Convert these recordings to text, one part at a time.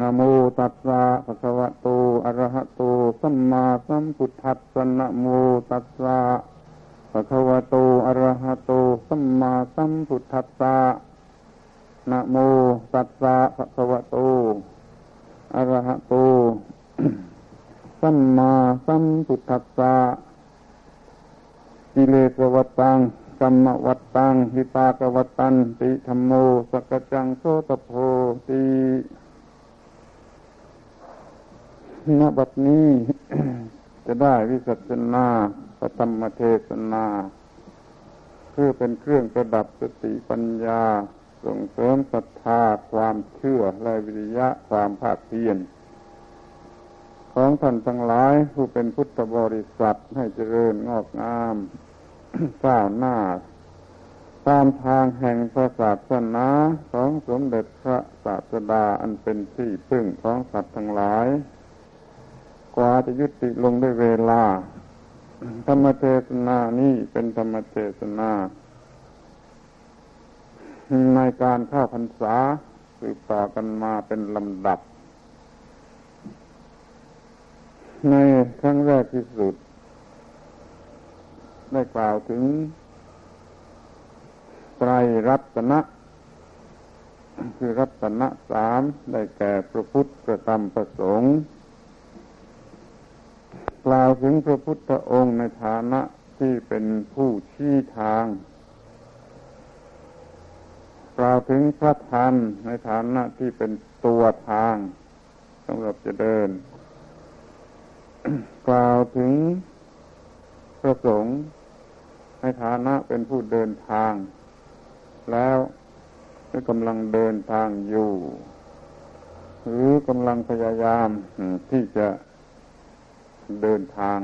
นะโมตัสสะภะคะวะโตอะระหะโตสัมมาสัมพุทธัสสะนะโมตัสสะภะคะวะโตอะระหะโตสัมมาสัมพุทธัสสะนะโมตัสสะภะคะวะโตอะระหะโตสัมมาสัมพุทธัสสะกิเลสวัตตังกรรมวัตตังหิตากวัตตันติธรรมโมสกจังโสตโพติ ณบัดนี้จะได้วิสัชนาพรธรรมเทศนา เพื่อเป็นเครื่องประดับสติปัญญา ส่งเสริมศรัทธาความเชื่อและวิริยะความภาคเพียรของท่านทั้งหลายผู้เป็นพุทธบริษัทให้เจริญงอกงามก้าวหน้า ตามทางแห่งพระศาสนาของสมเด็จพระศาสดาอันเป็นที่พึ่งของสัตว์ทั้งหลาย กว่าจะยุติลงด้วยเวลา ธรรมเทศนานี้เป็นธรรมเทศนาในการข้าพรรษาสืบต่อกันมาเป็นลำดับ ในครั้งแรกที่สุด ได้กล่าวถึงไตรรัตนะ คือรัตนะสามได้แก่พระพุทธพระธรรมพระสงฆ์ กล่าวถึงพระพุทธองค์ในฐานะที่เป็นผู้ชี้ทาง กล่าวถึงพระธรรมในฐานะที่เป็นตัวทางสำหรับจะเดิน กล่าวถึงพระสงฆ์ในฐานะเป็นผู้เดินทาง แล้วกำลังเดินทางอยู่ หรือกำลังพยายามที่จะ เดินทาง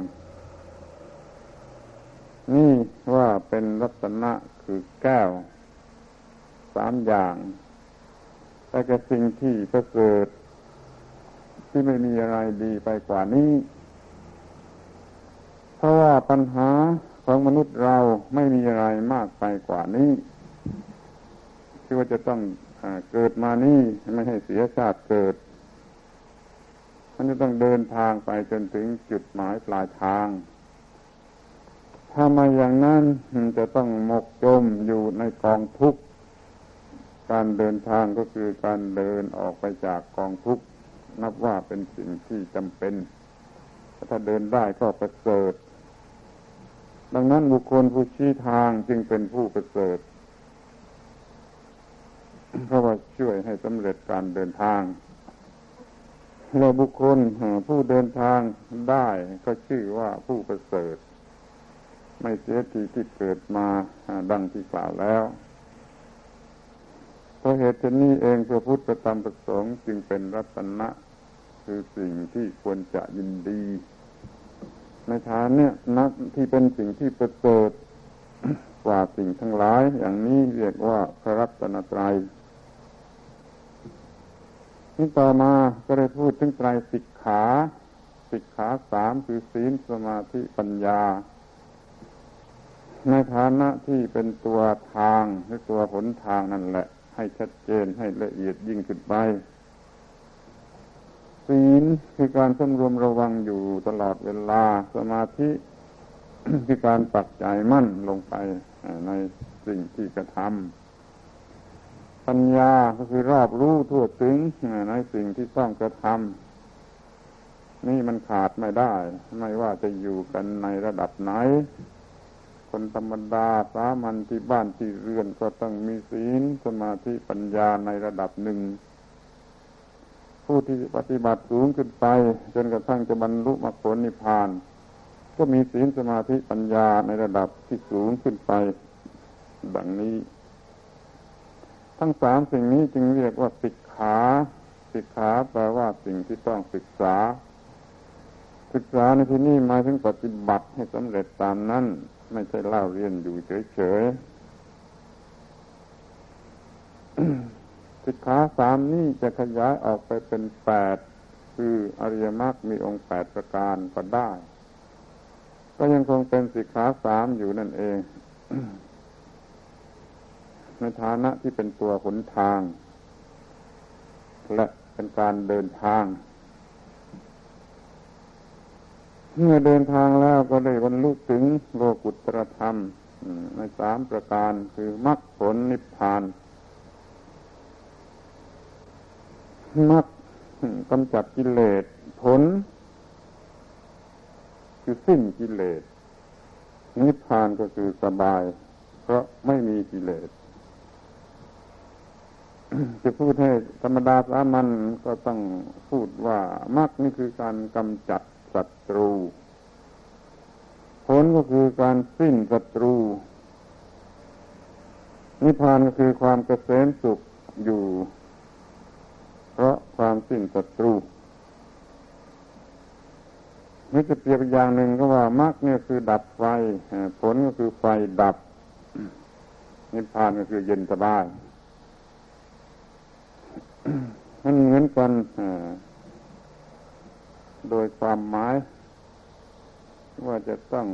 นี่ว่าเป็นรัตนะคือแก้ว สามอย่างแต่ก็สิ่งที่ประเสริฐที่ไม่มีอะไรดีไปกว่านี้ เพราะว่าปัญหาของมนุษย์เราไม่มีอะไรมากไปกว่านี้ ที่ว่าจะต้องอเกิดมานี่ไม่ให้เสียชาติเกิด มันจะต้องเดินทางไปจนถึงจุดหมายปลายทาง ถ้ามาอย่างนั้นจะต้องหมกจมอยู่ในกองทุกข์การเดินทางก็คือการเดินออกไปจากกองทุกข์นับว่าเป็นสิ่งที่จำเป็นถ้าเดินได้ก็ประเสริฐ ดังนั้นบุคคลผู้ชี้ทางจึงเป็นผู้ประเสริฐเพราะว่าช่วยให้สำเร็จการเดินทาง เราบุคคลผู้เดินทางได้ก็ชื่อว่าผู้ประเสริฐ ไม่เสียทีที่เกิดมาดังที่กล่าวแล้วเพราะเหตุนี้เองพระพุทธธรรมประสงค์จึงเป็นรัตนะคือสิ่งที่ควรจะยินดี ในฐานเนี่ยนักที่เป็นสิ่งที่ประเสริฐกว่าสิ่งทั้งหลาย อย่างนี้เรียกว่าพระรัตนตรัย นี่ต่อมาก็ได้พูดถึงไตรสิกขา สิกขาสามคือศีลสมาธิปัญญา ในฐานะที่เป็นตัวทางหรือตัวผลทางนั่นแหละ ให้ชัดเจนให้ละเอียดยิ่งขึ้นไป ศีลคือการสำรวมระวังอยู่ตลอดเวลาสมาธิคือการปักใจมั่นลงไปในสิ่งที่กระทำ ปัญญาก็คือรอบรู้ทั่วถึงในสิ่งที่ต้องกระทำนี่มันขาดไม่ได้ ไม่ว่าจะอยู่กันในระดับไหน คนธรรมดาสามัญที่บ้านที่เรือนก็ต้องมีศีลสมาธิปัญญาในระดับหนึ่ง ผู้ที่ปฏิบัติสูงขึ้นไป จนกระทั่งจะบรรลุมรรคผลนิพพาน ก็มีศีลสมาธิปัญญาในระดับที่สูงขึ้นไป ดังนี้ ทั้งสามสิ่งนี้จึงเรียกว่าศิกขาศิกขาแปลว่าสิ่งที่ต้องศึกษา ศึกษาในที่นี้หมายถึงปฏิบัติให้สำเร็จตามนั้น ไม่ใช่เล่าเรียนอยู่เฉยๆสิกขาสามนี้จะขยายออกไปเป็นแปดคืออริยมรรคมีองค์แปดประการก็ได้ ก็ยังคงเป็นสิกขาสามอยู่นั่นเอง ในฐานะที่เป็นตัวหนทาง และเป็นการเดินทาง เมื่อเดินทางแล้วก็ได้บรรลุถึงโลกุตรธรรม ในสามประการคือมรรคผลนิพพานมรรคกำจัดกิเลสผล คือสิ้นกิเลสนิพพานก็คือสบาย เพราะไม่มีกิเลส จะพูดให้ธรรมดาสามัญก็ต้องพูดว่ามรรคนี่คือการกำจัดศัตรู ผลก็คือการสิ้นศัตรู นิพพานก็คือความเกษมสุขอยู่ เพราะความสิ้นศัตรูนี่จะเปรียบอย่างหนึ่งก็ว่ามรรคเนี่ยคือดับไฟ ผลก็คือไฟดับ นิพพานก็คือเย็นสบาย มันเหมือนกันโดยความหมาย ว่าจะต้อง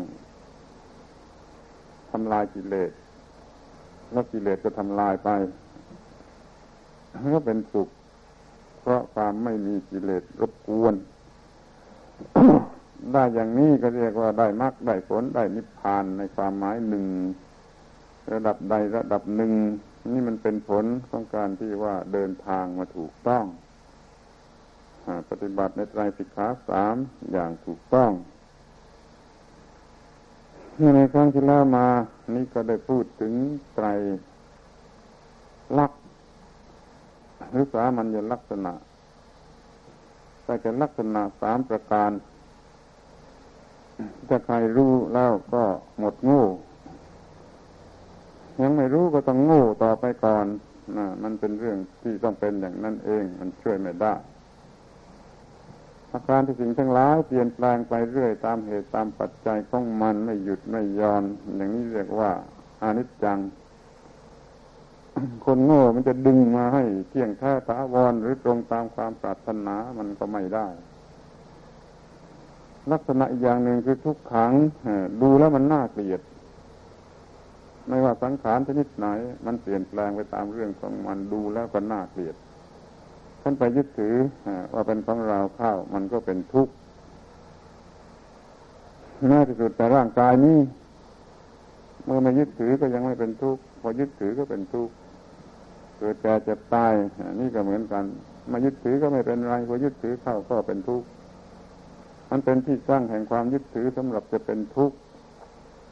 ทำลายกิเลสแล้วกิเลสก็ทำลายไปก็เป็นสุข เพราะความไม่มีกิเลสรบกวน ได้อย่างนี้ก็เรียกว่าได้มรรคได้ผลได้นิพพานในความหมายหนึ่ง ระดับใดระดับหนึ่ง นี่มันเป็นผลของการที่ว่าเดินทางมาถูกต้องปฏิบัติในไตรสิกขาสามอย่างถูกต้องในครั้งที่แล้วมา นี่ก็ได้พูดถึงไตรลักษณ์หรือสามัญลักษณะแต่แก่ลักษณะสามประการถ้าใครรู้แล้วก็หมดงู ยังไม่รู้ก็ต้องงูต่อไปก่อนนะมันเป็นเรื่องที่ต้องเป็นอย่างนั้นเอง มันช่วยไม่ได้อาการที่สิ่งทั้งหลายเปลี่ยนแปลงไปเรื่อยตามเหตุตามปัจจัยของมันไม่หยุดไม่ย่อนอย่างนี้เรียกว่าอานิจจัง คนโง่มันจะดึงมาให้เที่ยงแท้ถาวรหรือตรงตามความปรารถนามันก็ไม่ได้ ลักษณะอีกอย่างหนึ่งคือทุกขังดูแล้วมันน่าเกลียด ไม่ว่าสังขารชนิดไหน มันเปลี่ยนแปลงไปตามเรื่องของมันดูแล้วก็น่าเกลียดท่านไปยึดถือว่าเป็นของเราเข้ามันก็เป็นทุกข์แม้ที่สุดแต่ร่างกายนี้เมื่อไม่ยึดถือก็ยังไม่เป็นทุกข์พอยึดถือก็เป็นทุกข์เกิดแก่เจ็บตายนี่ก็เหมือนกันมายึดถือก็ไม่เป็นไรพอยึดถือเข้าก็เป็นทุกข์มันเป็นที่สร้างแห่งความยึดถือสำหรับจะเป็นทุกข์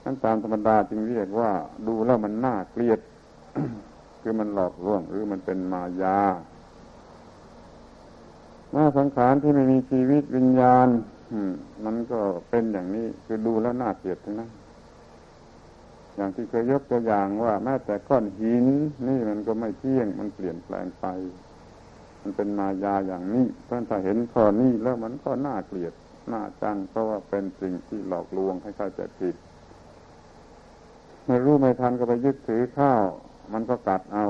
นั้นตามธรรมดาจึงเรียกว่า ดูแล้วมันน่าเกลียด คือมันหลอกลวงหรือมันเป็นมายาหน้าสังขารที่ไม่มีชีวิตวิญญาณมันก็เป็นอย่างนี้คือดูแล้วน่าเกลียดนั้นอย่างที่เคยยกตัวอย่างว่าแม้แต่ก้อนหิน นี่มันก็ไม่เที่ยง มันเปลี่ยนแปลงไป มันเป็นมายาอย่างนี้เพราะถ้าเห็นข้อนี้แล้วมันก็น่าเกลียดน่าจังเพราะว่าเป็นสิ่งที่หลอกลวงให้เข้าใจผิด ไม่รู้ไม่ทันก็ไปยึดถือข้าว มันก็กัดเอา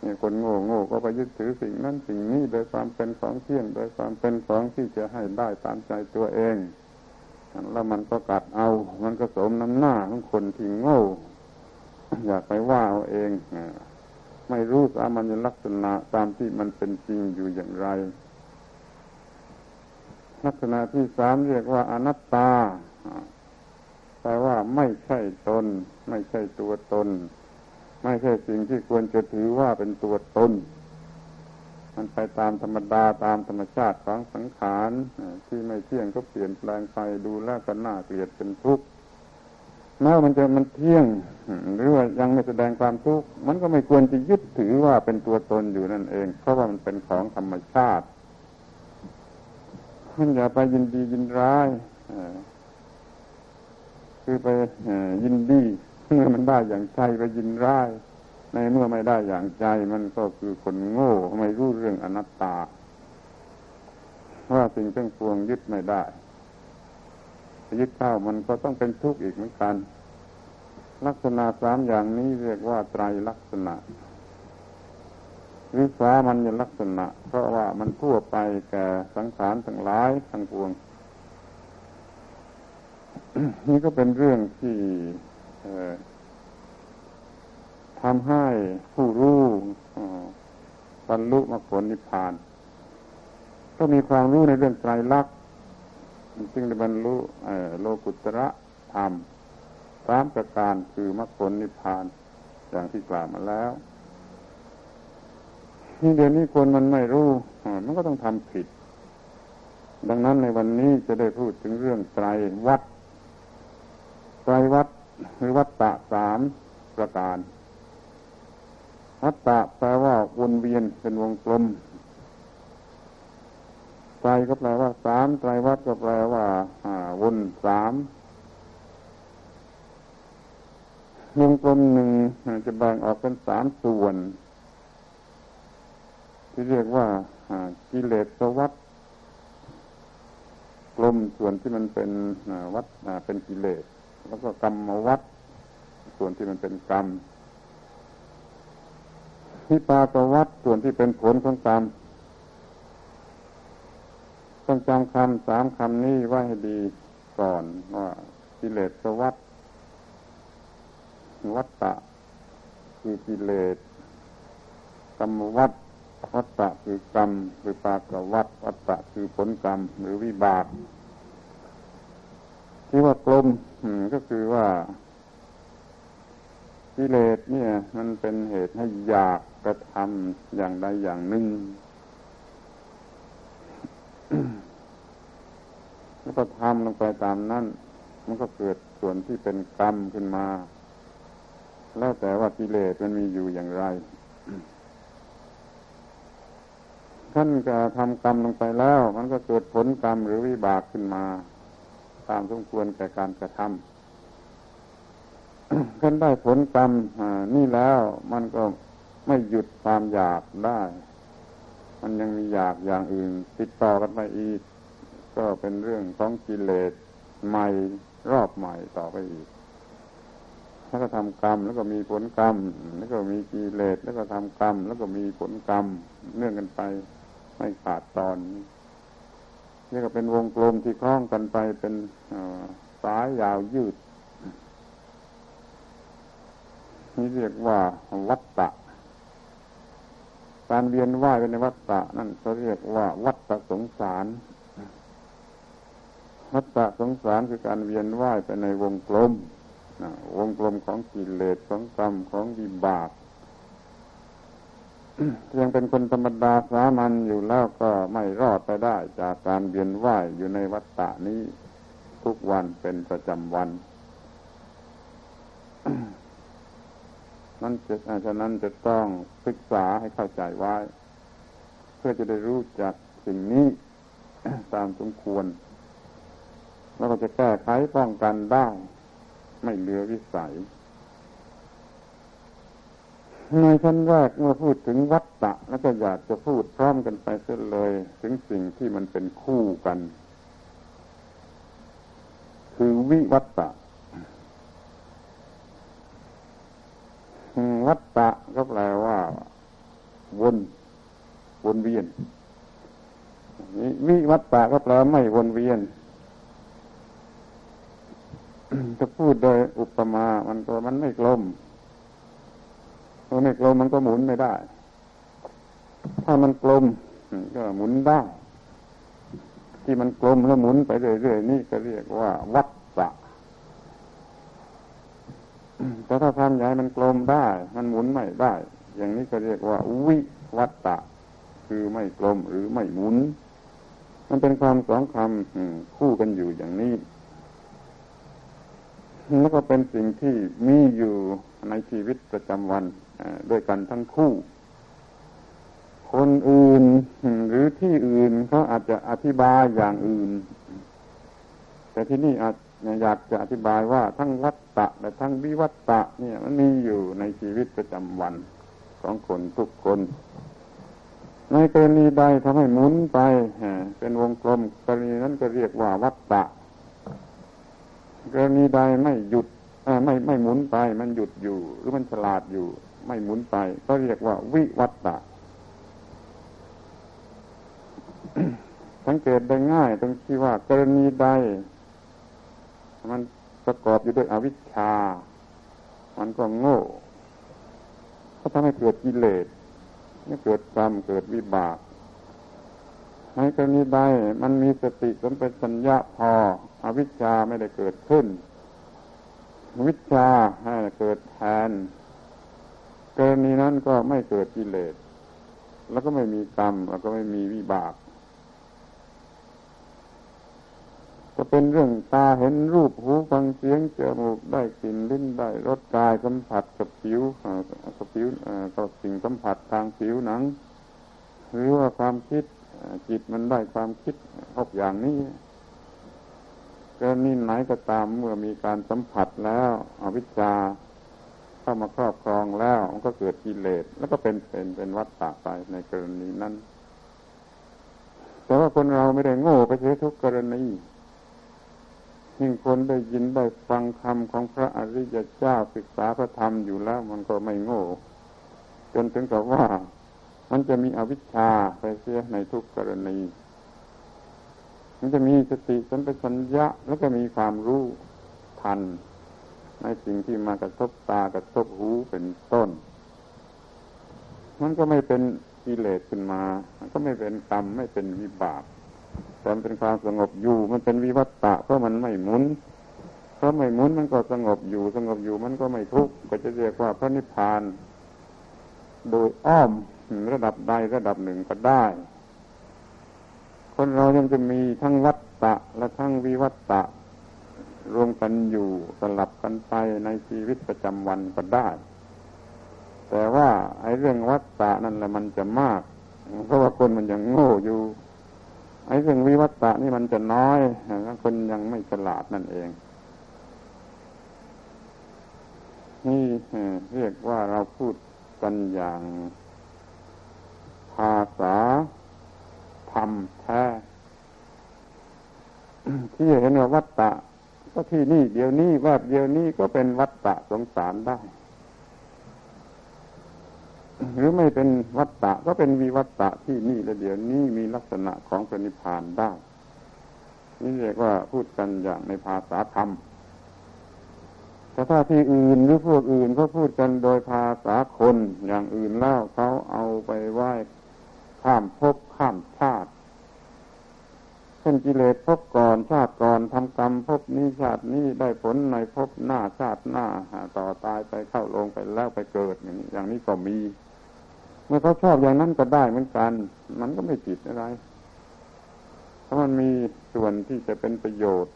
เนี่ยคนโง่โง่ก็ไปยึดถือสิ่งนั้นสิ่งนี้โดยความเป็นของเที่ยงโดยความเป็นของที่จะให้ได้ตามใจตัวเองแล้วมันก็กัดเอา มันก็สมน้ำหน้าของคนที่โง่ อยากไปว่าเอาเองไม่รู้สามัญลักษณะตามที่มันเป็นจริงอยู่อย่างไร ลักษณะที่สามเรียกว่าอนัตตา แปลว่าไม่ใช่ตน ไม่ใช่ตัวตน ไม่ใช่สิ่งที่ควรจะถือว่าเป็นตัวตน มันไปตามธรรมดาตามธรรมชาติของสังขารที่ไม่เที่ยงก็เปลี่ยนแปลงไปดูแลก็น่าเกลียดเป็นทุกข์แม้มันจะมันเที่ยง หรือว่ายังไม่แสดงความทุกข์มันก็ไม่ควรจะยึดถือว่าเป็นตัวตนอยู่นั่นเอง เพราะว่ามันเป็นของธรรมชาติมันอย่าไปยินดียินร้าย คือไปยินดีเมื่อมันได้อย่างใจไปยินร้าย ในเมื่อไม่ได้อย่างใจมันก็คือคนโง่ไม่รู้เรื่องอนัตตา ว่าสิ่งทั้งปวงยึดไม่ได้ยึดเข้ามันก็ต้องเป็นทุกข์อีกเหมือนกัน ลักษณะสามอย่างนี้เรียกว่าไตรลักษณะหรือสามัญลักษณะ เพราะว่ามันทั่วไปแก่สังขารทั้งหลายทั้งปวง นี่ก็เป็นเรื่องที่ทำให้ผู้รู้ไปรรลุมรรคผลนิพพาน ก็มีความรู้ในเรื่องไตรลักษณ์จึงได้บรรลุโลกุตระธรรมสามประการคือมรรคผลนิพพาน อย่างที่กล่าวมาแล้วนี่เดี๋ยวนี้คนมันไม่รู้มันก็ต้องทำผิด ดังนั้นในวันนี้จะได้พูดถึงเรื่องไตรวัด ไตรวัดหรือวัตตะสามประการวัตตะแปลว่าวนเวียนเป็นวงกลมไตรก็แปลว่าสามไตรวัดก็แปลว่าวนสามวงกลมหนึ่งจะแบ่งออกเป็นสามส่วน ที่เรียกว่ากิเลสวัฏกลมส่วนที่มันเป็นวัดเป็นกิเลส แล้วก็กรรมวัดส่วนที่มันเป็นกรรมที่ปาตวัดส่วนที่เป็นผลของกรรมต้องจำคำสามคำนี้ไว้ให้ดีก่อนว่ากิเลสวัฏวัตตะคือกิเลสกรรมวัฏวัตตะคือกรรมหรือปากวัฏวัตตะคือผลกรรมหรือวิบาก ที่ว่ากลมก็คือว่ากิเลสเนี่ย มันเป็นเหตุให้อยากกระทำอย่างใดอย่างหนึ่งแล้วก็ทำลงไปตามนั้น มันก็เกิดส่วนที่เป็นกรรมขึ้นมา แล้วแต่ว่ากิเลสมันมีอยู่อย่างไร ท่านจะทำกรรมลงไปแล้ว มันก็เกิดผลกรรมหรือวิบากขึ้นมา ตามสมควรแก่การกระทำท่านได้ผลกรรมนี่แล้วมันก็ไม่หยุดความอยากได้ มันยังมีอยากอย่างอื่น ติดต่อกันไปอีก ก็เป็นเรื่องของกิเลสใหม่รอบใหม่ต่อไปอีกแล้วก็ทำกรรม แล้วก็มีผลกรรม แล้วก็มีกิเลสแล้วก็ทำกรรม แล้วก็มีผลกรรมเนื่องกันไปไม่ขาดตอน นี่ก็เป็นวงกลมที่คล้องกันไปเป็นสายยาวยืด นี่เรียกว่าวัตตะ การเวียนว่ายเป็นในวัตตะนั่นเขาเรียกว่าวัตตะสงสาร วัตตะสงสารคือการเวียนว่ายไปในวงกลมวงกลมของกิเลสของกรรมของวิบาก ยังเป็นคนธรรมดาสามัญอยู่แล้วก็ไม่รอดไปได้จากการเวียนว่ายอยู่ในวัฏฏะนี้ทุกวันเป็นประจำวันนั่นจะฉะนั้นจะต้องศึกษาให้เข้าใจไว้ เพื่อจะได้รู้จักสิ่งนี้ตามสมควร แล้วก็จะแก้ไขป้องกันได้ ไม่เหลือวิสัย ในชั้นแรกเมื่อพูดถึงวัตตะ แล้วก็อยากจะพูดพร้อมกันไปเสียเลย ถึงสิ่งที่มันเป็นคู่กัน คือวิวัตตะวัตตะก็แปลว่าวนวนเวียนวิวัตตะก็แปลไม่วนเวียนจะพูดโดยอุปมา มันก็มันไม่กลม มันไม่กลมมันก็หมุนไม่ได้ ถ้ามันกลมก็หมุนได้ ที่มันกลมแล้วหมุนไปเรื่อยๆนี่ก็เรียกว่า วัตตะแต่ถ้าทำใหญ่มันกลมได้ มันหมุนไม่ได้ อย่างนี้ก็เรียกว่า วิวัตตะ คือไม่กลมหรือไม่หมุน มันเป็นความสองคำคู่กันอยู่อย่างนี้แล้วก็เป็นสิ่งที่มีอยู่ในชีวิตประจำวัน ด้วยกันทั้งคู่ คนอื่นหรือที่อื่นเขาอาจจะอธิบายอย่างอื่น แต่ที่นี่อาจอยากจะอธิบายว่าทั้งวัตตะและทั้งวิวัตตะเนี่ยมันมีอยู่ในชีวิตประจำวันของคนทุกคน ในกรณีใดทำให้หมุนไปเป็นวงกลมกรณีนั้นก็เรียกว่าวัตตะกรณีใดไม่หยุดไม่ไม่หมุนไป มันหยุดอยู่ หรือมันฉลาดอยู่ ไม่หมุนไปก็เรียกว่าวิวัตตะสังเกตได้ง่าย ตรงที่ว่ากรณีใด มันประกอบอยู่ด้วยอวิชชา มันก็โง่ก็ทำให้เกิดกิเลสเกิดกรรมเกิดวิบากในกรณีใดมันมีสติสัมปชัญญะพออวิชชาไม่ได้เกิดขึ้น วิชาให้เกิดแทน กรณีนั้นก็ไม่เกิดกิเลส แล้วก็ไม่มีกรรม แล้วก็ไม่มีวิบากก็เป็นเรื่องตาเห็นรูปหูฟังเสียงจมูกได้กลิ่นลิ้นได้รสกายสัมผัสกับผิวกับผิวกับสิ่งสัมผัสทางผิวหนัง หรือว่าความคิดจิตมันได้ความคิดหกอย่างนี้กรณีไหนก็ตามเมื่อมีการสัมผัสแล้วอวิชชา เข้ามาครอบครองแล้ว มันก็เกิดกิเลสแล้วก็เป็นเป็นเป็นวัฏฏะไปในกรณีนั้น แต่ว่าคนเราไม่ได้โง่ไปเสียทุกกรณียิ่งคนได้ยินได้ฟังคำของพระอริยเจ้าศึกษาพระธรรมอยู่แล้ว มันก็ไม่โง่ จนถึงกับว่า มันจะมีอวิชชาไปเสียในทุกกรณี มันจะมีสติสัมปชัญญะแล้วก็มีความรู้ทัน ในสิ่งที่มากระทบตากระทบหูเป็นต้น มันก็ไม่เป็นกิเลสขึ้นมา มันก็ไม่เป็นกรรมไม่เป็นวิบากแต่มันเป็นความสงบอยู่ มันเป็นวิวัตตะเพราะมันไม่หมุนเพราะไม่หมุนมันก็สงบอยู่ สงบอยู่มันก็ไม่ทุกข์ก็จะเรียกว่าพระนิพพาน โดยอ้อมระดับใดระดับหนึ่งก็ได้ คนเรายังจะมีทั้งวัตตะและทั้งวิวัตตะ รวมกันอยู่สลับกันไปในชีวิตประจำวันก็ได้ แต่ว่าไอ้เรื่องวัตตะนั่นแหละมันจะมาก เพราะว่าคนมันยังโง่อยู่ ไอ้เรื่องวิวัตะนี่มันจะน้อยถ้าคนยังไม่ฉลาดนั่นเอง นี่เรียกว่าเราพูดกันอย่างภาษาธรรมแท้ที่เห็นว่าวัตตะ ก็ที่นี่เดี๋ยวนี้ว่าเดี๋ยวนี้ก็เป็นวัตตะสงสารได้ หรือไม่เป็นวัตตะก็เป็นวิวัตตะที่นี่และเดี๋ยวนี้มีลักษณะของพระนิพานได้ นี่เรียกว่าพูดกันอย่างในภาษาธรรมแต่ถ้าที่อื่นหรือพวกอื่นเขาพูดกันโดยภาษาคนอย่างอื่นแล้วเขาเอาไปไหว้ข้ามภพข้ามชาติ ช่นกิเลสภพก่อนชาติก่อนทำกรรมภพนี้ชาตินี้ได้ผลในภพหน้าชาติหน้าต่อตายไปเข้าลงไปแล้วไปเกิดอย่างนี้อย่างนี้ก็มี เมื่อเขาชอบอย่างนั้นก็ได้เหมือนกัน มันก็ไม่ผิดอะไร เพราะมันมีส่วนที่จะเป็นประโยชน์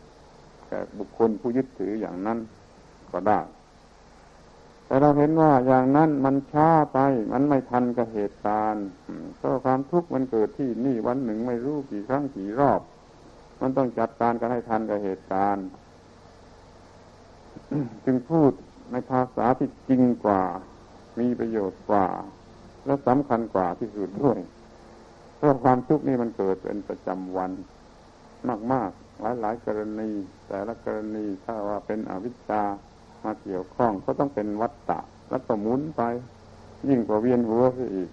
แก่บุคคลผู้ยึดถืออย่างนั้นก็ได้ แต่เราเห็นว่าอย่างนั้นมันช้าไป มันไม่ทันกับเหตุการณ์ก็ความทุกข์มันเกิดที่นี่วันหนึ่งไม่รู้กี่ครั้งกี่รอบ มันต้องจัดการกันให้ทันกับเหตุการณ์ จึงพูดในภาษาที่จริงกว่า มีประโยชน์กว่า และสำคัญกว่าที่สุดด้วยเพราะความทุกข์นี่มันเกิดเป็นประจำวัน มากๆ หลายๆกรณี แต่ละกรณีถ้าว่าเป็นอวิชชามาเกี่ยวข้องก็ต้องเป็นวัฏฏะแล้วก็หมุนไป ยิ่งกว่าเวียนหัวซะอีก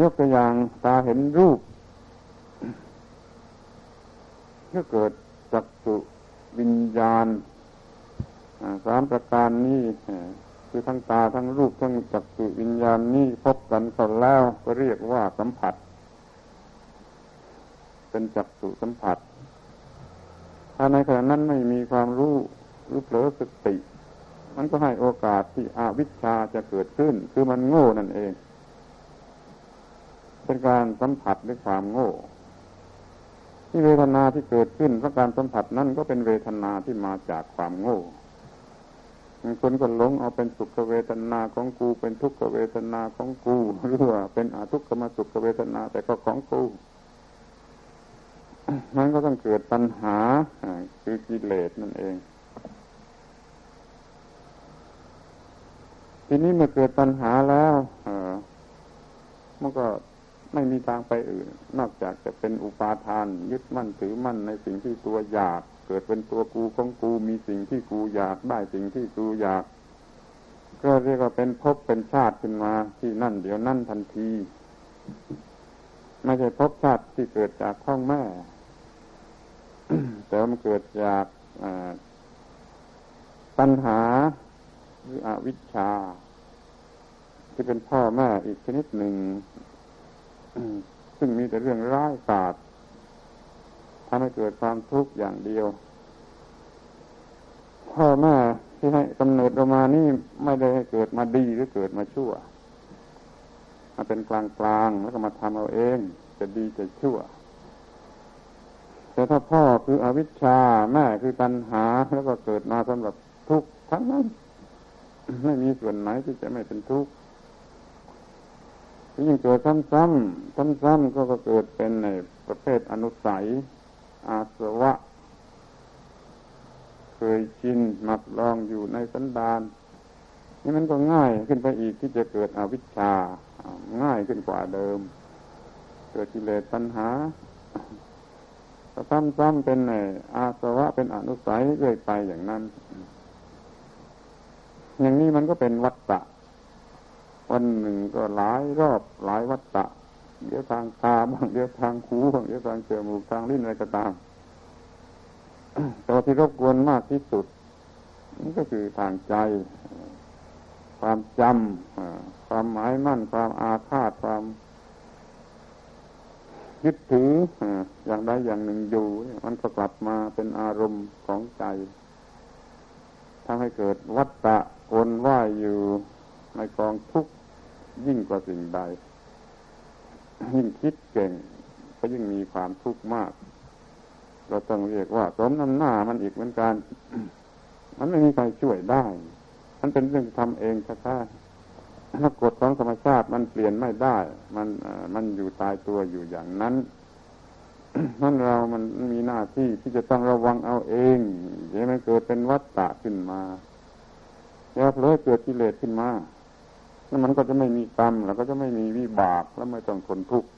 ยกตัวอย่างตาเห็นรูป ก็เกิดจักสุวิญญาณสามประการนี้คือทั้งตาทั้งรูปทั้งจักสุวิญญาณนี้พบกันกันแล้วก็เรียกว่าสัมผัส เป็นจักสุสัมผัส ถ้าในขณะนั้นไม่มีความรู้รือเผลอสติ มันก็ให้โอกาสที่อาวิชชาจะเกิดขึ้น คือมันโง่นั่นเอง เป็นการสัมผัสด้วยความโง่ ที่เวทนาที่เกิดขึ้นเพราะการสัมผัสนั้นก็เป็นเวทนาที่มาจากความโง่คนก็หลงเอาเป็นสุขเวทนาของกู เป็นทุกขเวทนาของกูหรือว่าเป็นอาทุกขมาสุขเวทนาแต่ก็ของกูมันก็ต้องเกิดปัญหาคือกิเลสนั่นเอง ทีนี้เมื่อเกิดปัญหาแล้วมันก็ ไม่มีทางไปอื่น นอกจากจะเป็นอุปาทาน ยึดมั่นถือมั่นในสิ่งที่ตัวอยาก เกิดเป็นตัวกูของกูมีสิ่งที่กูอยากได้สิ่งที่กูอยาก ก็เรียกว่าเป็นภพเป็นชาติขึ้นมาที่นั่นเดี๋ยวนั่นทันที ไม่ใช่ภพชาติที่เกิดจากท้องแม่ แต่มันเกิดจากปัญหาหรืออวิชชาที่เป็นพ่อแม่อีกชนิดหนึ่ง ซึ่งมีแต่เรื่องร้ายกาจทำให้เกิดความทุกข์อย่างเดียว พ่อแม่ที่ให้กำเนิดเรามานี่ไม่ได้ให้เกิดมาดีหรือเกิดมาชั่วมาเป็นกลางกลางแล้วก็มาทำเอาเอง จะดีจะชั่ว แต่ถ้าพ่อคืออวิชชา แม่คือตัณหาแล้วก็เกิดมาสำหรับทุกข์ทั้งนั้น ไม่มีส่วนไหนที่จะไม่เป็นทุกข์ ยิ่งเกิดซ้ำๆซ้ำๆก็ก็เกิดเป็นในประเภทอนุสัย อาสวะ เคยชินหมักลองอยู่ในสันดานนี่มันก็ง่ายขึ้นไปอีกที่จะเกิดอวิชชา ง่ายขึ้นกว่าเดิม เกิดกิเลสปัญหาซ้ำๆเป็นในอาสวะเป็นอนุสัยเรื่อยไปอย่างนั้น อย่างนี้มันก็เป็นวัตตะ วันหนึ่งก็หลายรอบหลายวัตตะเดี๋ยวทางตาบ้างเดี๋ยวทางหูบ้างเดี๋ยวทางจมูกทางลิ้นอะไรก็ตามต่ที่รบกวนมากที่สุดนี่ก็คือทางใจ ความจำความหมายมั่น ความอาฆาตความยึดถืออย่างใดอย่างหนึ่งอยู่ มันก็กลับมาเป็นอารมณ์ของใจทำให้เกิดวัฏฏะวนว่ายอยู่ในกองทุกข์ ยิ่งกว่าสิ่งใด ยิ่งคิดเก่ง ก็ยิ่งมีความทุกข์มาก เราต้องเรียกว่าสมน้ำหน้ามันอีกเหมือนกัน มันไม่มีใครช่วยได้ มันเป็นเรื่องทำเองช้ถ้ากฎของธรรมชาติมันเปลี่ยนไม่ได้ มันมันอยู่ตายตัวอยู่อย่างนั้นนั่นเรามันมีหน้าที่ที่จะต้องระวังเอาเองอย่ามันเกิดเป็นวัฏฏะขึ้นมาแล้วเพลอเกิดกิเลสขึ้นมา แล้วมันก็จะไม่มีกรรม แล้วก็จะไม่มีวิบากแล้วไม่ต้องทนทุกข์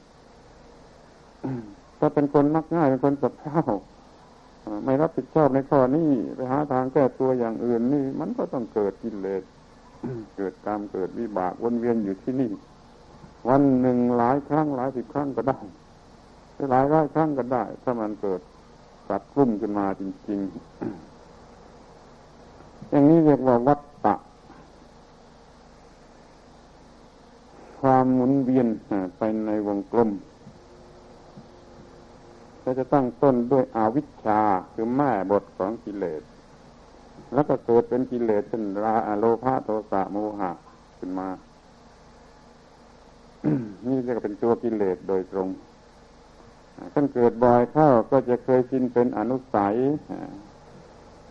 ถ้าเป็นคนมักง่ายเป็นคนสับเท่าไม่รับผิดชอบในข้อนี้ไปหาทางแก้ตัวอย่างอื่นนี่ มันก็ต้องเกิดกิเลสเกิดกรรมเกิดวิบากวนเวียนอยู่ที่นี่ วันหนึ่งหลายครั้งหลายสิบครั้งก็ได้หลายร้อยครั้งก็ได้ ถ้ามันเกิดกัดกลุ่มขึ้นมาจริง ๆ อย่างนี้เรียกว่าวัตตะ ความหมุนเวียนไปในวงกลมก็จะตั้งต้นด้วยอวิชชาคือแม่บทของกิเลส แล้วก็เกิดเป็นกิเลสเป็นราโลภะโทสะโมหะขึ้นมา นี่เรียกเป็นตัวกิเลสโดยตรงท่านเกิดบ่อยเข้าก็จะเคยชินเป็นอนุสัย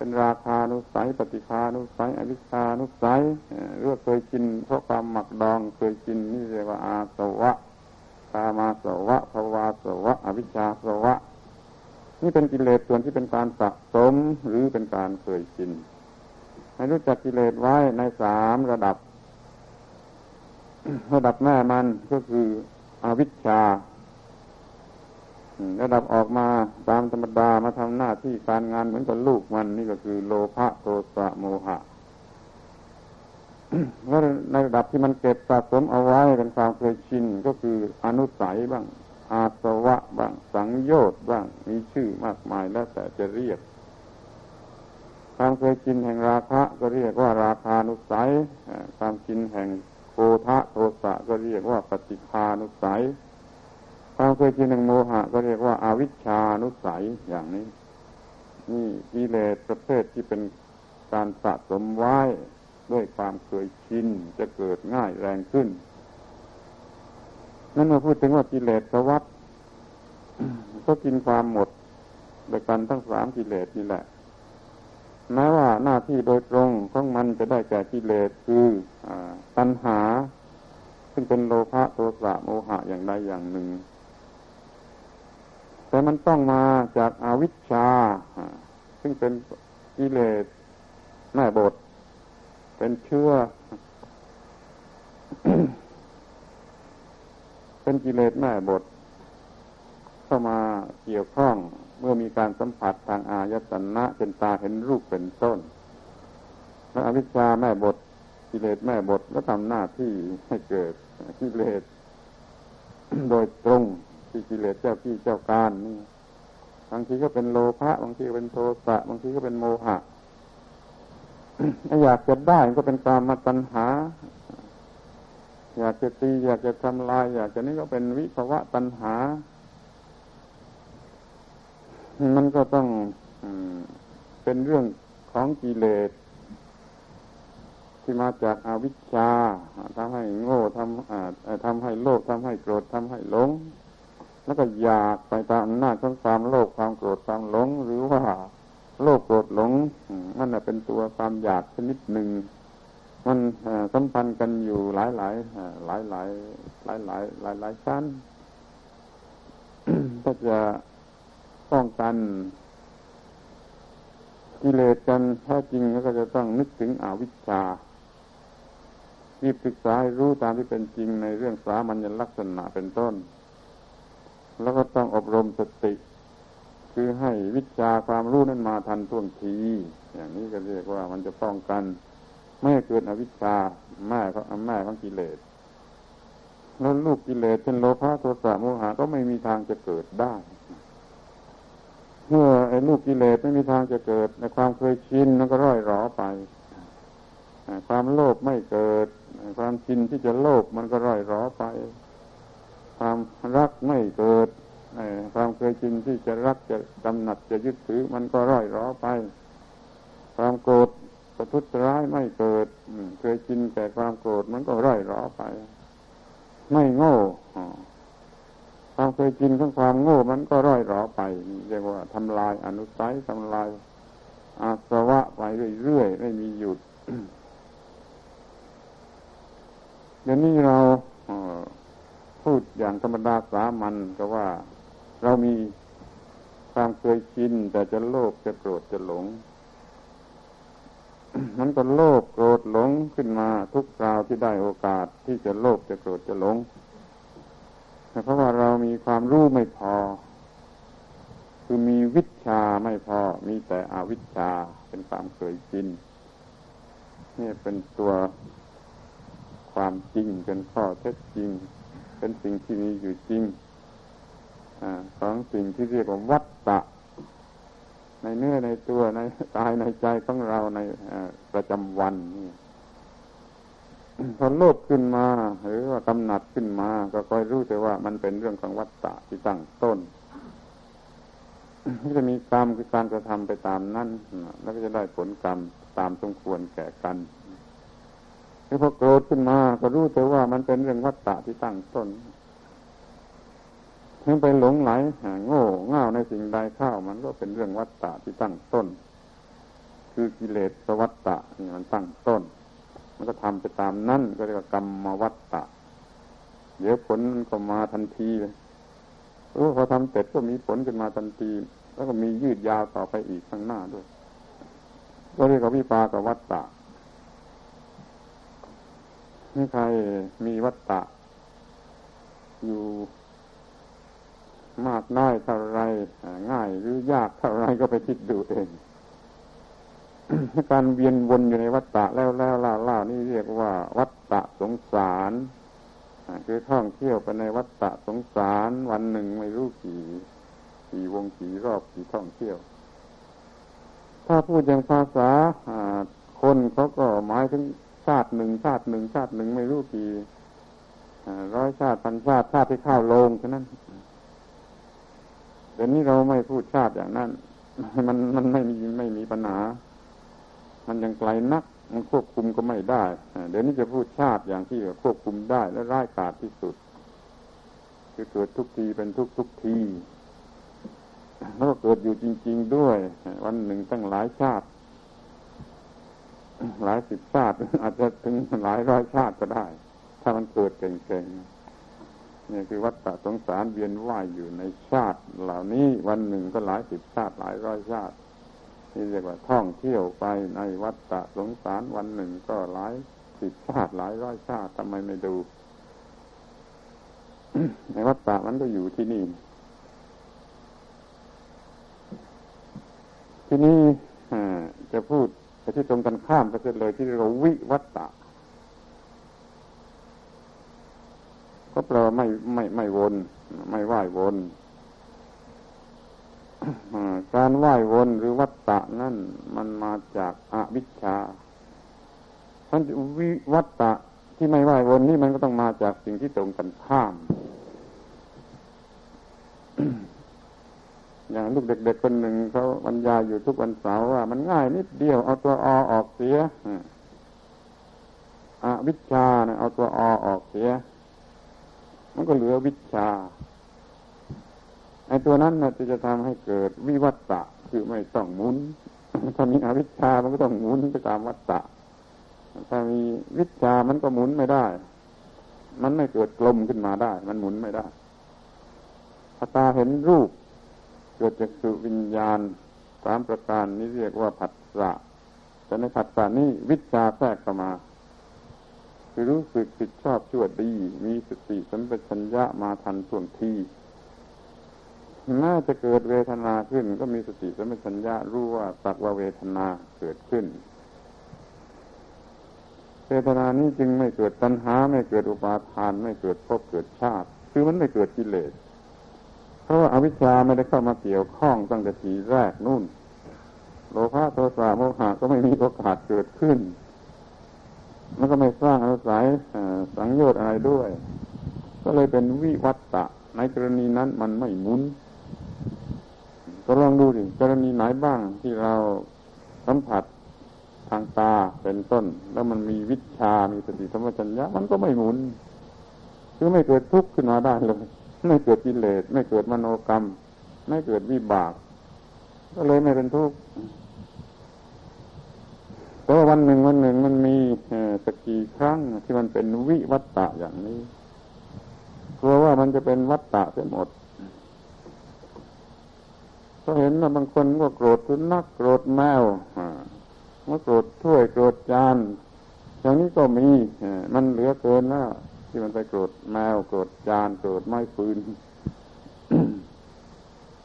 เป็นราคานุสัย ปฏิภานุสัย อวิชานุสัยเรื่องเคยชินเพราะความหมักดองเคยชินนี่เรียกว่าอาสวะตามาสวะภาวาสวะ อวิชชาสวะ นี่เป็นกิเลสส่วนที่เป็นการสะสมหรือเป็นการเคยชิน ให้รู้จักกิเลสไว้ในสามระดับ ระดับแม่มันก็คืออวิชชา ระดับออกมาตามธรรมดามาทำหน้าที่การงานเหมือนกับลูกมันนี่ก็คือโลภะโทสะโมหะแล้วในระดับที่มันเก็บสะสมเอาไว้เป็นความเคยชินก็คืออนุสัยบ้าง อาสวะบ้าง สังโยชน์บ้าง มีชื่อมากมายแล้วแต่จะเรียก ความเคยชินแห่งราคะก็เรียกว่าราคานุสัย ความชินแห่งโคทะโทสะก็เรียกว่าปฏิคานุสัย ความเคยชินแห่งโมหะก็เรียกว่าอาวิชชานุสัยอย่างนี้ นี่กิเลสประเภทที่เป็นการสะสมไว้ด้วยความเคยชินจะเกิดง่ายแรงขึ้น นั่นมาพูดถึงว่ากิเลสสวัสดก็กินความหมดโดยกันทั้งสามกิเลสนี่แหละแม้ว่าหน้าที่โดยตรงของมันจะได้แก่กิเลสคืออตัณหา ซึ่งเป็นโลภะโทสะโมหะอย่างใดอย่างหนึ่ง แต่มันต้องมาจากอาวิชชา ซึ่งเป็นกิเลสแม่บท เป็นเชื้อเป็นกิเลสแม่บท เข้ามาเกี่ยวข้องเมื่อมีการสัมผัสทางอายตนะเป็นตาเห็นรูปเป็นต้น และอวิชชาแม่บท กิเลสแม่บทก็ทำหน้าที่ให้เกิดกิเลสโดยตรง ที่กิเลสเจ้าที่เจ้าการนี่บางทีก็เป็นโลภะบางทีก็เป็นโทสะบางทีก็เป็นโมหะถ้าอยากจะได้ก็เป็นกามาตัณหา อยากจะตีอยากจะทำลาย อยากจะนี่ก็เป็นวิภวะตัณหา มันก็ต้องเป็นเรื่องของกิเลสที่มาจากอาวิชชาทำให้โง่ทำทำให้โลภทำให้โกรธทำให้หลง แล้วก็อยากไปตามอำนาจของความโลภความโกรธความหลง หรือว่าโลภโกรธหลงนั่นเป็นตัวความอยากชนิดหนึ่ง มันสัมพันธ์กันอยู่หลายหลายหลายหลายหลายหลายหลายหลายชั้นถ้าจะป้องกันกิเลสกันแท้จริงก็จะต้องนึกถึงอวิชชารีบศึกษารู้ตามที่เป็นจริงในเรื่องสามัญลักษณะเป็นต้น แล้วก็ต้องอบรมสติ คือให้วิชาความรู้นั้นมาทันท่วงที อย่างนี้ก็เรียกว่ามันจะป้องกันไม่ให้เกิดอวิชชาแม่เขาแม่ของกิเลสแล้วลูกกิเลสเช่นโลภะโทสะโมหะก็ไม่มีทางจะเกิดได้เมื่อไอ้ลูกกิเลสไม่มีทางจะเกิด ในความเคยชินมันก็ร่อยหรอไปความโลภไม่เกิด ความชินที่จะโลภมันก็ร่อยหรอไป ความรักไม่เกิดความเคยชินที่จะรักจะกำหนัดจะยึดถือมันก็ร่อยหรอไป ความโกรธประทุษร้ายไม่เกิดเคยชินแต่ความโกรธมันก็ร่อยหรอไป ไม่โง่ความเคยชินของความโง่มันก็ร่อยหรอไปเรียกว่าทำลายอนุสัยทำลายอาสวะไปเรื่อยๆไม่มีหยุดเดี๋ยวนี้เรา พูดอย่างธรรมดาสามัญก็ว่าเรามีความเคยชินแต่จะโลภจะโกรธจะหลง มันก็โลภโกรธหลงขึ้นมาทุกคราวที่ได้โอกาสที่จะโลภจะโกรธจะหลงเพราะว่าเรามีความรู้ไม่พอ คือมีวิชาไม่พอ มีแต่อวิชาเป็นความเคยชินนี่เป็นตัวความจริงเป็นข้อเท็จจริง เป็นสิ่งที่มีอยู่จริงอของสิ่งที่เรียกว่าวัตตะ ในเนื้อในตัวในกายในใจของเราในประจำวันนี่พอโลภขึ้นมา หรือว่ากำหนัดขึ้นมา ก็คอยรู้แต่ว่ามันเป็นเรื่องของวัตตะที่ตั้งต้นก็จะมีกรรมคือการกระทำไปตามนั้นแล้วก็จะได้ผลกรรมตามสมควรแก่กัน แล้วพอโกรธขึ้นมา ก็รู้แต่ว่ามันเป็นเรื่องวัตตะที่ตั้งต้นถึงไปหลงไหลโง่เง่าในสิ่งใดเข้ามันก็เป็นเรื่องวัตตะที่ตั้งต้น คือกิเลสสวัตตะนี่มันตั้งต้น มันก็ทำไปตามนั่นก็เรียกว่ากรรมวัตตะเดี๋ยวผลมันก็มาทันทีเลยเออพอทำเสร็จก็มีผลขึ้นมาทันที แล้วก็มียืดยาวต่อไปอีกข้างหน้าด้วย ก็เรียกว่าวิปากวัตตะ นี่ใครมีวัตตะ อยู่มากน้อยเท่าไรง่ายหรือยากเท่าไรก็ไปคิดดูเองการเวียนวนอยู่ในวัฏฏะแล้วแล้วล่าล่านี่เรียกว่า วัฏฏะสงสารคือท่องเที่ยวไปในวัฏฏะสงสารวันหนึ่งไม่รู้กี่กี่วงกี่รอบกี่ท่องเที่ยว ถ้าพูดอย่างภาษาคนเขาก็หมายถึง ชาติหนึ่งชาติหนึ่งชาติหนึ่งไม่รู้กี่ร้อยชาติพันชาติชาติที่ข้าวโลงแค่นั้นเดี๋ยวนี้เราไม่พูดชาติอย่างนั้น มันมันไม่มีไม่มีปัญหา มันยังไกลนัก มันควบคุมก็ไม่ได้ เดี๋ยวนี้จะพูดชาติอย่างที่ควบคุมได้และร้ายกาจที่สุด คือเกิดทุกทีเป็นทุกทุกทีแล้วก็เกิดอยู่จริง ๆด้วย วันหนึ่งตั้งหลายชาติ หลายสิบชาติ อาจจะถึงหลายร้อยชาติก็ได้ ถ้ามันเกิดเก่งๆนี่คือวัฏฏะสงสารเวียนว่ายอยู่ในชาติ เหล่านี้วันหนึ่งก็หลายสิบชาติหลายร้อยชาตินี่เรียกว่าท่องเที่ยวไปในวัฏฏะสงสารวันหนึ่งก็หลายสิบชาติหลายร้อยชาติทำไมไม่ดูในวัฏฏะมันก็อยู่ที่นี่ที่นี่จะพูด ไปที่ตรงกันข้ามไปเลยที่เราวิวัฏฏะก็แปลว่าไม่ไม่ไม่วน ไม่ไหววนการไหววนหรือวัตตะนั่นมันมาจากอาวิชชาท่านวิวัตตะที่ไม่ไหววนนี่มันก็ต้องมาจากสิ่งที่ตรงกันข้าม อย่างลูกเด็กๆคนหนึ่งเขาบรรยายอยู่ทุกวันเสาร์ว่า มันง่ายนิดเดียวเอาตัวอออกเสียอวิชาเนี่ยเอาตัวอออกเสีย มันก็เหลือวิชาไอ้ตัวนั้นนะจะทำให้เกิดวิวัตตะคือไม่ต้องหมุน ถ้ามีอวิชชามันก็ต้องหมุนไปตามวัตตะ ถ้ามีวิชามันก็หมุนไม่ได้ มันไม่เกิดกลมขึ้นมาได้ มันหมุนไม่ได้ตาเห็นรูป กิดจากสุวิญญาณสามประการนี้เรียกว่าผัสสะแต่ในผัสสะนี้วิชาแทรกเข้ามา คือรู้สึกผิดชอบชั่วดี มีสติสัมปชัญญะมาทันท่วงทีน่าจะเกิดเวทนาขึ้น ก็มีสติสัมปชัญญะรู้ว่าสักว่าเวทนาเกิดขึ้น เวทนานี้จึงไม่เกิดตัณหา ไม่เกิดอุปาทาน ไม่เกิดภพเกิดชาติ คือมันไม่เกิดกิเลส เพราะว่าอาวิชชาไม่ได้เข้ามาเกี่ยวข้องตั้งแต่ทีแรกนู่น โลภะโทสะโมหะก็ไม่มีโอกาสเกิดขึ้นมันก็ไม่สร้างอนุสัยสังโยชน์อะไรด้วย ก็เลยเป็นวิวัตตะ ในกรณีนั้นมันไม่มุนก็ลองดูดิกรณีไหนบ้างที่เราสัมผัสทางตาเป็นต้น แล้วมันมีวิชามีสติธรรมจัญญะมันก็ไม่หมุน คือไม่เกิดทุกข์ขึ้นมาได้เลย ไม่เกิดกิเลสไม่เกิดมโนกรรม ไม่เกิดวิบาก ก็เลยไม่เป็นทุกข์แต่ว่าวันหนึ่งวันหนึ่งมันมีสักกี่ครั้งที่มันเป็นวิวัตตะอย่างนี้กลัวว่ามันจะเป็นวัตตะเสียหมดก็เห็นว่าบางคนก็โกรธสุนัขโกรธแมวว่าโกรธถ้วยโกรธจานอย่างนี้ก็มีมันเหลือเกินแล้ว ที่มันไปโกรธแมวโกรธจานโกรธไม้ฟืน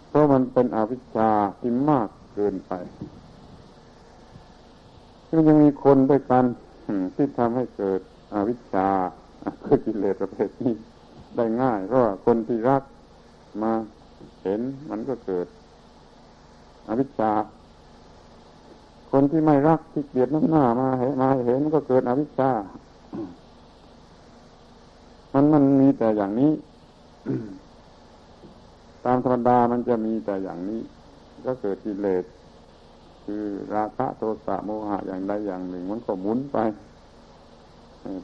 เพราะมันเป็นอวิชชาที่มากเกินไปมันยังมีคนด้วยกันที่ทำให้เกิดอวิชชาคือกิเลสประเภทนี้ได้ง่าย เพราะว่าคนที่รักมาเห็นมันก็เกิด อวิชชา คนที่ไม่รักที่เกลียดน้ำหน้ามาเห็นมาเห็นก็เกิดอวิชชา มันมันมีแต่อย่างนี้ ตามธรรมดามันจะมีแต่อย่างนี้ ก็เกิดกิเลสคือราคะโทสะโมหะอย่างใดอย่างหนึ่ง มันก็หมุนไป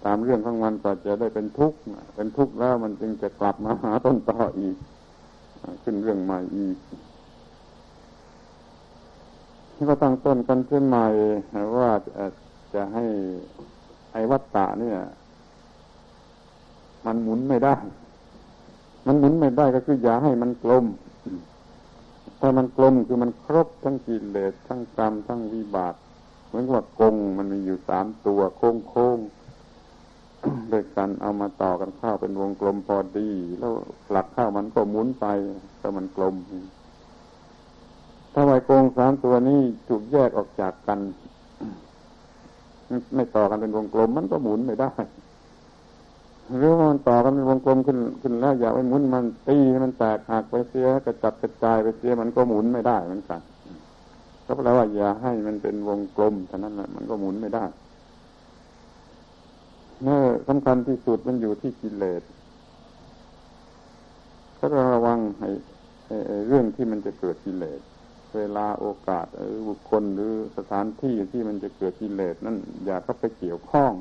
ตามเรื่องของมันก็จะได้เป็นทุกข์เป็นทุกข์แล้วมันจึงจะกลับมาหาต้นต่ออีก ขึ้นเรื่องใหม่อีกก็ตั้งต้นกันขึ้นใหม่ว่าจะให้ไอ้วัตตะเนี่ย มันหมุนไม่ได้ มันหมุนไม่ได้ก็คืออย่าให้มันกลม ถ้ามันกลมคือมันครบทั้งกิเลสทั้งกรรมทั้งวิบากเหมือนว่ากงมันมีอยู่สามตัวโค้งโค้งด้วยกันเอามาต่อกันเข้าเป็นวงกลมพอดี แล้วหลักเข้ามันก็หมุนไปถ้ามันกลมถ้าไวโกงสามตัวนี้ถูกแยกออกจากกัน ไม่ต่อกันเป็นวงกลมมันก็หมุนไม่ได้ หรือมันต่อกันเป็นวงกลมขึ้นขึ้นแล้วอย่าไปหมุนมันตีมันแตกหักไปเสียกระจัดกระจายไปเสียมันก็หมุนไม่ได้เหมือนกันก็แปลว่าอย่าให้มันเป็นวงกลมเท่านั้นแหละมันก็หมุนไม่ได้เมื่อสำคัญที่สุดมันอยู่ที่กิเลสก็ระวังให้เรื่องที่มันจะเกิดกิเลส เวลาโอกาสหรือบุคคลหรือสถานที่ที่มันจะเกิดกิเลสนั่นอย่าเข้าไปเกี่ยวข้อง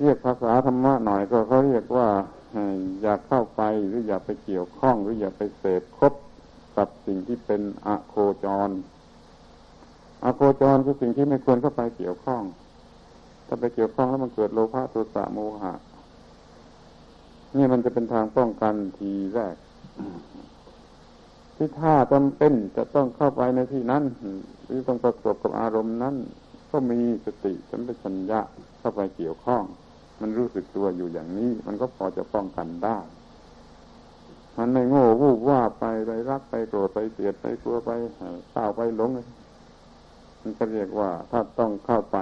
เรียกภาษาธรรมะหน่อยก็เขาเรียกว่าอย่าเข้าไปหรืออย่าไปเกี่ยวข้องหรืออย่าไปเสพคบกับสิ่งที่เป็นอโคจร อโคจรคือสิ่งที่ไม่ควรเข้าไปเกี่ยวข้อง ถ้าไปเกี่ยวข้องแล้วมันเกิดโลภะโทสะโมหะนี่มันจะเป็นทางป้องกันทีแรก ที่ถ้าจำเป็นจะต้องเข้าไปในที่นั้นหรือต้องประสบกับอารมณ์นั้น ก็มีสติสัมปชัญญะเข้าไปเกี่ยวข้อง มันรู้สึกตัวอยู่อย่างนี้ มันก็พอจะป้องกันได้ มันไม่โง่วูบว่าไปไปรักไปโกรธไปเกลียดไปกลัวไปเศร้าไปหลงมันก็เรียกว่าถ้าต้องเข้าไป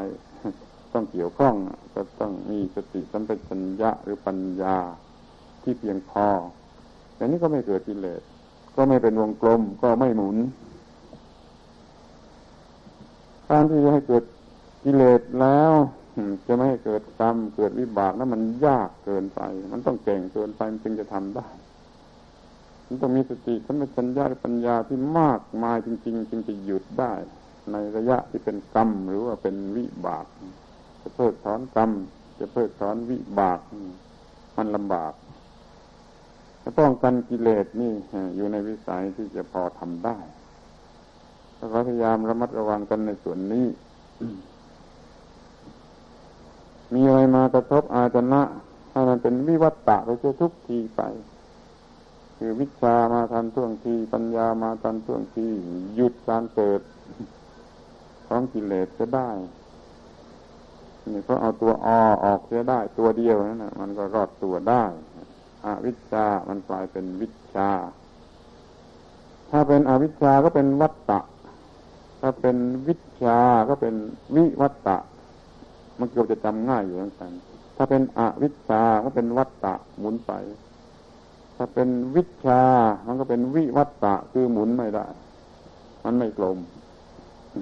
ต้องเกี่ยวข้องก็ต้องมีสติสัมปชัญญะหรือปัญญาที่เพียงพอแต่นี้ก็ไม่เกิดกิเลสก็ไม่เป็นวงกลมก็ไม่หมุนการที่จะให้เกิดกิเลสแล้ว จะไม่ให้เกิดกรรมเกิดวิบากนั้นมันยากเกินไป มันต้องเก่งเกินไปมันจึงจะทำได้ มันต้องมีสติสัมปชัญญะปัญญาที่มากมายจริง ๆ จึงจะหยุดได้ ในระยะที่เป็นกรรมหรือว่าเป็นวิบาก จะเพิกถอนกรรม จะเพิกถอนวิบาก มันลำบากจะป้องกันกิเลสนี่อยู่ในวิสัยที่จะพอทำได้เราพยายามระมัดระวังกันในส่วนนี้ มีอะไรมากระทบอาจนะให้มันเป็นวิวัตตะไปเสียทุกทีไป คือวิชามาทันท่วงทีปัญญามาทันท่วงทีหยุดการเกิดของกิเลสจะได้นี่เพราะเอาตัวอออกเสียได้ตัวเดียวนั่นนะมันก็รอดตัวได้อวิชชามันกลายเป็นวิชา ถ้าเป็นอวิชชาก็เป็นวัตตะ ถ้าเป็นวิชาก็เป็นวิวัตตะ มันเกือบจะจำง่ายอยู่เหมือนกัน ถ้าเป็นอวิชชาก็เป็นวัตตะหมุนไป ถ้าเป็นวิชา มันก็เป็นวิวัตตะคือหมุนไม่ได้ มันไม่กลม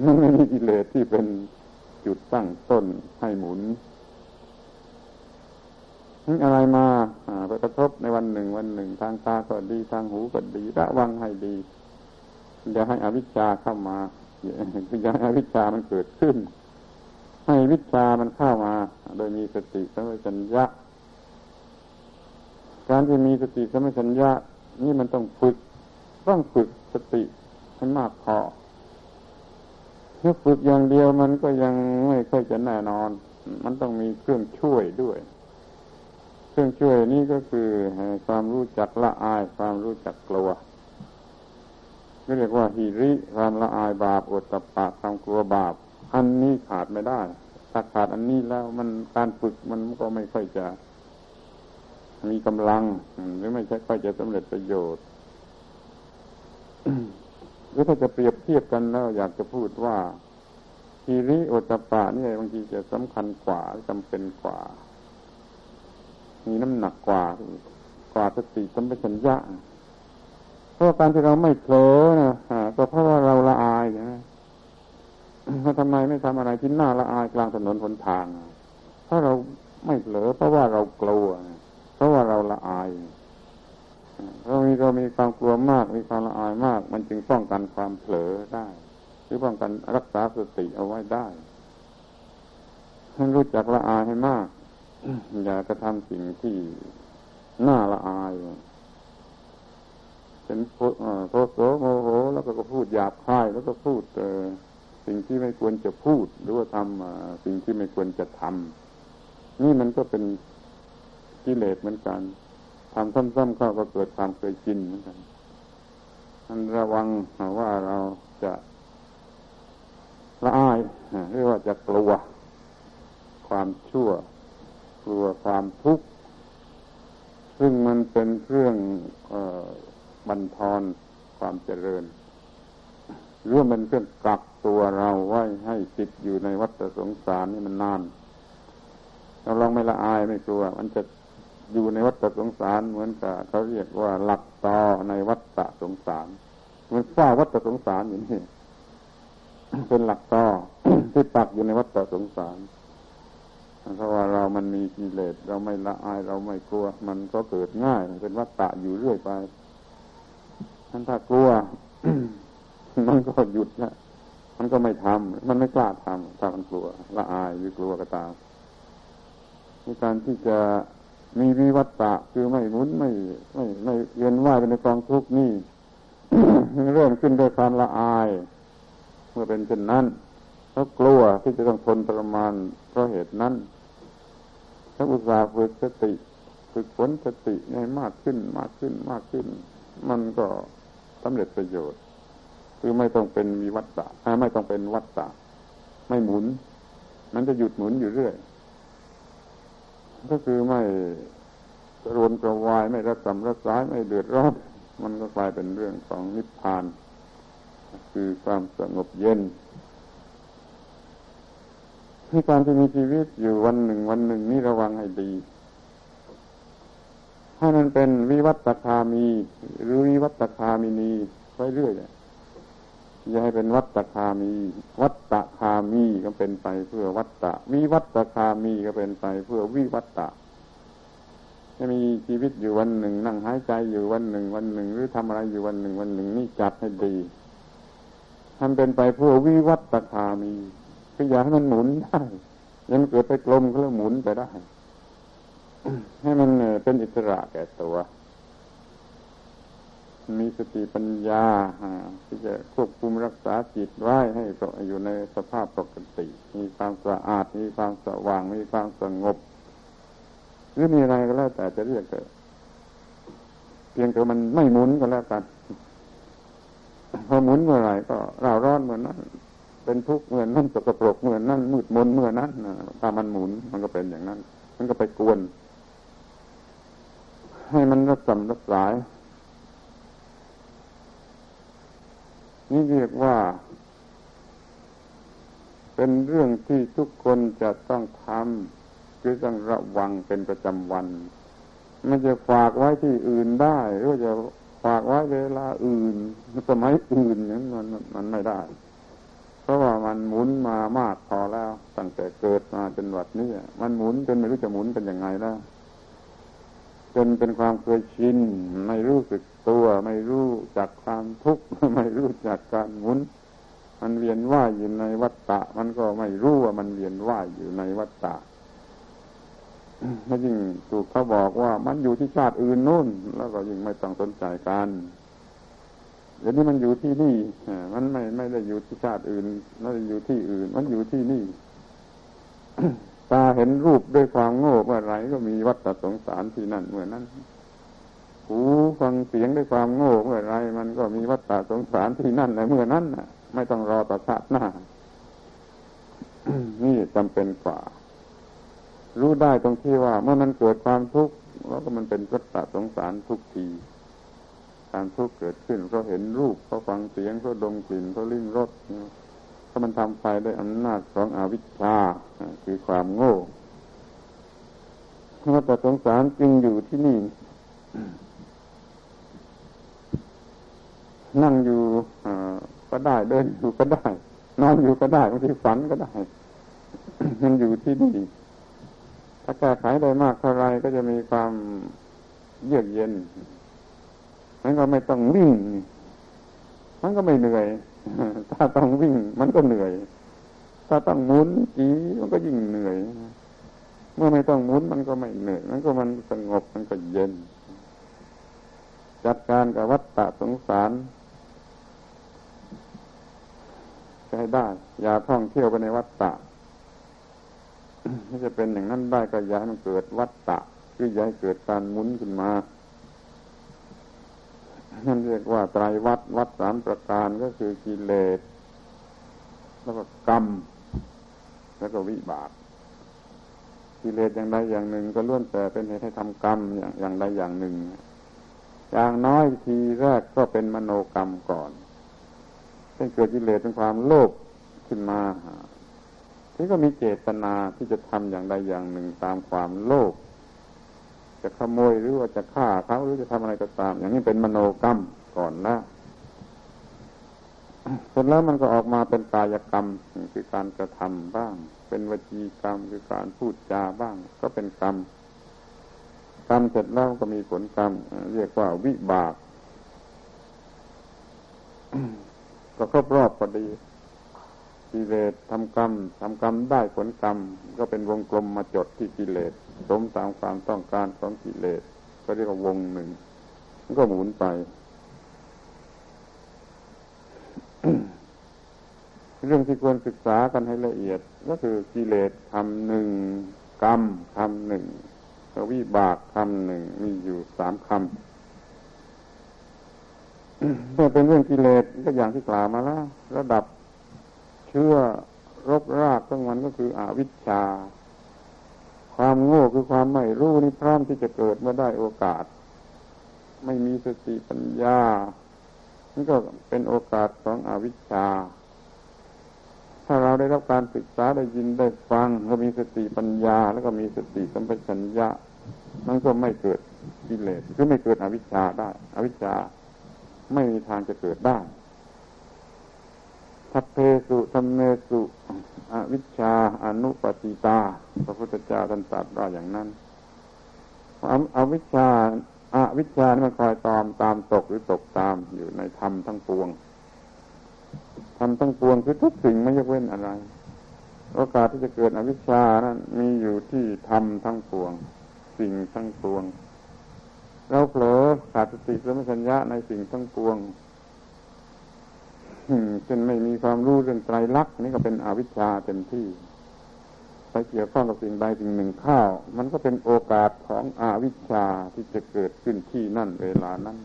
มันไม่มีกิเลสที่เป็นจุดตั้งต้นให้หมุนอะไรมาไปกระทบในวันหนึ่ง วันหนึ่ง ทางตาก็ดีทางหูก็ดีระวังให้ดีอย่าให้อวิชชาเข้ามาอย่าให้อวิชชามันเกิดขึ้น ให้วิชามันเข้ามา โดยมีสติสัมปชัญญะการที่มีสติสัมปชัญญะนี่มันต้องฝึก ต้องฝึกสติให้มากพอถ้าฝึกอย่างเดียวมันก็ยังไม่ค่อยจะแน่นอน มันต้องมีเครื่องช่วยด้วย เครื่องช่วยนี่ก็คือความรู้จักละอาย ความรู้จักกลัวเรียกว่าฮิริความละอายบาปอดตปะความกลัวบาป อันนี้ขาดไม่ได้ถ้าขาดอันนี้แล้วมันการฝึกมันก็ไม่ค่อยจะ มีกำลัง หรือไม่ใช่ค่อยจะสำเร็จประโยชน์หรือถ้าจะเปรียบเทียบกันแล้ว อยากจะพูดว่าทีริโอตปะนี่บางทีจะสำคัญกว่าจำเป็นกว่า มีน้ำหนักกว่ากว่าสติสัมปชัญญะเพราะการที่เราไม่เผลอนะก็เพราะว่าเราละอายนะ ว่าทำไมไม่ทำอะไรที่น่าละอายกลางถนนหนทางเพราะเราไม่เผลอเพราะว่าเรากลัว เพราะว่าเราละอายเรามีเรามีความกลัวมาก มีความละอายมาก มันจึงป้องกันความเผลอได้หรือป้องกันรักษาสติเอาไว้ได้ให้รู้จักละอายให้มาก อย่ากระทำสิ่งที่น่าละอายเป็นโทโสโมโห แล้วก็พูดหยาบคายแล้วก็พูดเออ สิ่งที่ไม่ควรจะพูด หรือว่าทำสิ่งที่ไม่ควรจะทำนี่มันก็เป็นกิเลสเหมือนกันทำซ้ำๆเข้าก็เกิดความเคยชินเหมือนกันอันระวังว่าเราจะละอายหรือว่าจะกลัว ความชั่ว กลัวความทุกข์ ซึ่งมันเป็นเครื่องบันทอนความเจริญหรือว่ามันเครื่องกัก ตัวเราไว้ให้ติดอยู่ในวัฏสงสารนี่มันนาน เราลองไม่ละอายไม่กลัว มันจะอยู่ในวัฏสงสารเหมือนกับเขาเรียกว่าหลักต่อในวัฏสงสารมันฝ้าวัฏสงสารอยู่นี่เป็นหลักต่อที่ปักอยู่ในวัฏสงสารเพราะว่าเรามันมีกิเลสเราไม่ละอายเราไม่กลัว มันก็เกิดง่ายเป็นวัฏฏะอยู่เรื่อยไปท่านถ้ากลัว มันก็หยุดละ มันก็ไม่ทำมันไม่กล้าทำถ้ามันกลัวละอายหรือกลัวก็ตามในการที่จะมีวิวัตตะคือไม่หมุนไม่ไม่ไม่เวียนว่ายไปในกองทุกข์นี่เริ่มขึ้นด้วยความละอาย เมื่อเป็นเช่นนั้นเพราะกลัวที่จะต้องทนทรมานเพราะเหตุนั้นถ้าอุตส่าห์ฝึกสติฝึกฝนสติให้มากขึ้นมากขึ้นมากขึ้น มันก็สำเร็จประโยชน์ คือไม่ต้องเป็นวิวัตตะไม่ต้องเป็นวัตตะไม่หมุนมันจะหยุดหมุนอยู่เรื่อย ก็คือไม่รวนกระวายไม่รักสำรักร้ายไม่เดือดร้อนมันก็กลายเป็นเรื่องของนิพพาน คือความสงบเย็นที่การที่มีชีวิตอยู่วันหนึ่งวันหนึ่งนี่ระวังให้ดีถ้มันเป็นวิวัตคามี หรือวิวัตคามินีไปเรื่อย อย่าให้เป็นวัตตคามี วัตตคามีก็เป็นไปเพื่อวัตตะวิวัตตคามีก็เป็นไปเพื่อวิวัตตะจะมีชีวิตอยู่วันหนึ่ง นั่งหายใจอยู่วันหนึ่ง วันหนึ่ง หรือทำอะไรอยู่วันหนึ่ง วันหนึ่งนี่จัดให้ดีทำเป็นไปเพื่อวิวัตคามีคือย่าให้มันหมุนได้ยังเกิดไปกลมก็แล้วหมุนไปได้ ให้มันเป็นอิสระแก่ตัว มีสติปัญญาที่จะควบคุมรักษาจิตไว้ให้อยู่ในสภาพปกติ มีความสะอาด มีความสว่าง มีความสงบ หรือมีอะไรก็แล้วแต่จะเรียกเกิดเพียงแต่มันไม่หมุนก็แล้วกันพอหมุนเมื่อไหร่ก็เราร้อนเหมือนนั้น เป็นทุกข์เหมือนนั่นสกปรกเหมือนนั่นมืดมนเหมือนั้นถ้ามันหมุนมันก็เป็นอย่างนั้น มันก็ไปกวน ให้มันรักษารักษา นี่เรียกว่า เป็นเรื่องที่ทุกคนจะต้องทำคือต้องระวังเป็นประจำวันมันจะฝากไว้ที่อื่นได้หรือจะฝากไว้เวลาอื่น สมัยอื่นนั้นมันมันไม่ได้ เพราะว่ามันหมุนมามากพอแล้ว ตั้งแต่เกิดมาจนวัดนี้มันหมุนจนไม่รู้จะหมุนเป็นยังไงแล้วจนเป็นความเคยชินไม่รู้สึก ตัวไม่รู้จักความทุกข์ไม่รู้จักการหมุน มันเวียนว่ายอยู่ในวัฏฏะมันก็ไม่รู้ว่ามันเวียนว่ายอยู่ในวัฏฏะถ้ายิ่งถูกเขาบอกว่ามันอยู่ที่ชาติอื่นนู่น แล้วก็ยิ่งไม่ต้องสนใจกันเดี๋ยวนี้มันอยู่ที่นี่มันไม่ไม่ได้อยู่ที่ชาติอื่นไม่ได้อยู่ที่อื่น มันอยู่ที่นี่ตาเห็นรูปด้วยความโง่เมื่อไรก็มีวัฏสงสารที่นั่นเมื่อนั้น หูฟังเสียงด้วยความโง่เมื่อไร มันก็มีวัฏฏะสงสารที่นั่นในเมื่อนั้นนะไม่ต้องรอต่อชาติหน้า นี่จำเป็นกว่า รู้ได้ตรงที่ว่า เมื่อมันเกิดความทุกข์แล้วก็มันเป็นวัฏฏะสงสารทุกทีการทุกข์เกิดขึ้นเพราะเห็นรูปเพราะฟังเสียงเพราะดมกลิ่นเพราะลิ้มรสถ้ามันทำไปด้วยอำนาจของอวิชชาคือความโง่วัฏฏะสงสารจึงอยู่ที่นี่ นั่งอยู่ก็ได้เดินอยู่ก็ได้ นอนอยู่ก็ได้บางทีฝันก็ได้ มันอยู่ที่นี่ถ้าแก้ไขได้มากเท่าไรก็จะมีความเยือกเย็นมันก็ไม่ต้องวิ่ง มันก็ไม่เหนื่อย ถ้าต้องวิ่ง มันก็เหนื่อย ถ้าต้องหมุนจีมันก็ยิ่งเหนื่อย เมื่อไม่ต้องหมุนมันก็ไม่เหนื่อย มันก็มันสงบมันก็เย็น จัดการกับวัฏฏะสงสาร ใช้ได้ อย่าท่องเที่ยวไปในวัฏฏะถ้าจะเป็นอย่างนั้นได้ก็อย่าให้มันเกิดวัฏฏะคืออย่าให้เกิดการหมุนขึ้นมานั่นเรียกว่าไตรวัดวัดสามประการก็คือกิเลสแล้วก็กรรม แล้วก็วิบากกิเลสอย่างใดอย่างหนึ่ง ก็ล้วนแต่เป็นเหตุให้ทำกรรมอย่างอย่างใดอย่างหนึ่ง อย่างน้อยทีแรกก็เป็นมโนกรรมก่อน เป็นเกิดกิเลสเป็นความโลภขึ้นมาที่ก็มีเจตนาที่จะทำอย่างใดอย่างหนึ่งตามความโลภจะขโมยหรือว่าจะฆ่าเขาหรือจะทำอะไรก็ตาม อย่างนี้เป็นมโนกรรมก่อนนะเสร็จแล้วมันก็ออกมาเป็นกายกรรมคือการกระทำบ้าง เป็นวจีกรรมคือการพูดจาบ้าง ก็เป็นกรรมกรรมเสร็จแล้วก็มีผลกรรม เรียกว่าวิบาก ก็ครบรอบพอดีกิเลสทำกรรมทำกรรมได้ผลกรรม ก็เป็นวงกลมมาจดที่กิเลสสมตามความต้องการของกิเลสก็เรียกว่าวงหนึ่งมันก็หมุนไป เรื่องที่ควรศึกษากันให้ละเอียด ก็คือกิเลสคำหนึ่งกรรมคำหนึ่งวิบากคำหนึ่งมีอยู่สามคำ เมื่อเป็นเรื่องกิเลสก็อย่างที่กล่าวมาแล้ว ระดับเชื่อรกรากของมันก็คืออวิชชา ความโง่คือความไม่รู้นี่พร้อมที่จะเกิดเมื่อได้โอกาส ไม่มีสติปัญญานี่ก็เป็นโอกาสของอวิชชา ถ้าเราได้รับการศึกษาได้ยินได้ฟัง ก็มีสติปัญญา แล้วก็มีสติสัมปชัญญะมันก็ไม่เกิดกิเลสคือไม่เกิดอวิชชาได้ อวิชชา ไม่มีทางจะเกิดได้ทัพเพสุธรรมเมสุอวิชชาอนุปติตา พระพุทธเจ้าท่านตรัสว่าอย่างนั้นอวิชชาอาวิชชานี่มันคอยตามตามตกหรือตกตามอยู่ในธรรมทั้งปวงธรรมทั้งปวงคือทุกสิ่งไม่ยกเว้นอะไร โอกาสที่จะเกิดอวิชชานั้นมีอยู่ที่ธรรมทั้งปวง สิ่งทั้งปวง เราเผลอขาดสติสมัชัญญะในสิ่งทั้งปวงเช่นไม่มีความรู้เรื่องไตรลักษณ์นี่ก็เป็นอวิชชาเต็มที่ไปเกี่ยวข้องกับสิ่งใดสิ่งหนึ่งเข้า มันก็เป็นโอกาสของอวิชชาที่จะเกิดขึ้นที่นั่นเวลานั้น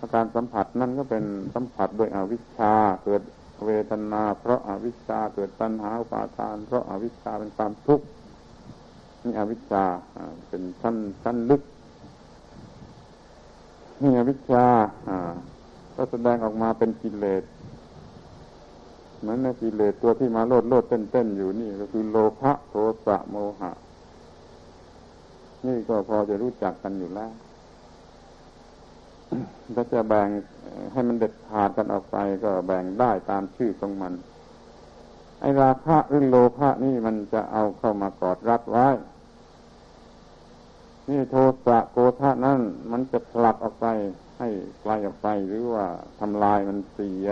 อาการสัมผัสนั่นก็เป็นสัมผัสโดยอวิชชาเกิดเวทนา เพราะอาวิชชาเกิดตัณหาปาทาน เพราะอาวิชชาเป็นความทุกข์นี่อวิชชาเป็นชั้นชั้นลึก นี่อวิชชาก็แสดงออกมาเป็นกิเลสเหมือนในกิเลสตัวที่มาโลดโลดเต้นเต้นอยู่นี่ ก็คือโลภะโทสะโมหะ นี่ก็พอจะรู้จักกันอยู่แล้วถ้าจะแบ่งให้มันเด็ดขาดกันออกไปก็แบ่งได้ตามชื่อของมัน ไอราคะหรือโลภะนี่มันจะเอาเข้ามากอดรัดไว้ นี่โทสะโกธานั่นมันจะผลักออกไปให้ไกลออกไปหรือว่าทำลายมันเสีย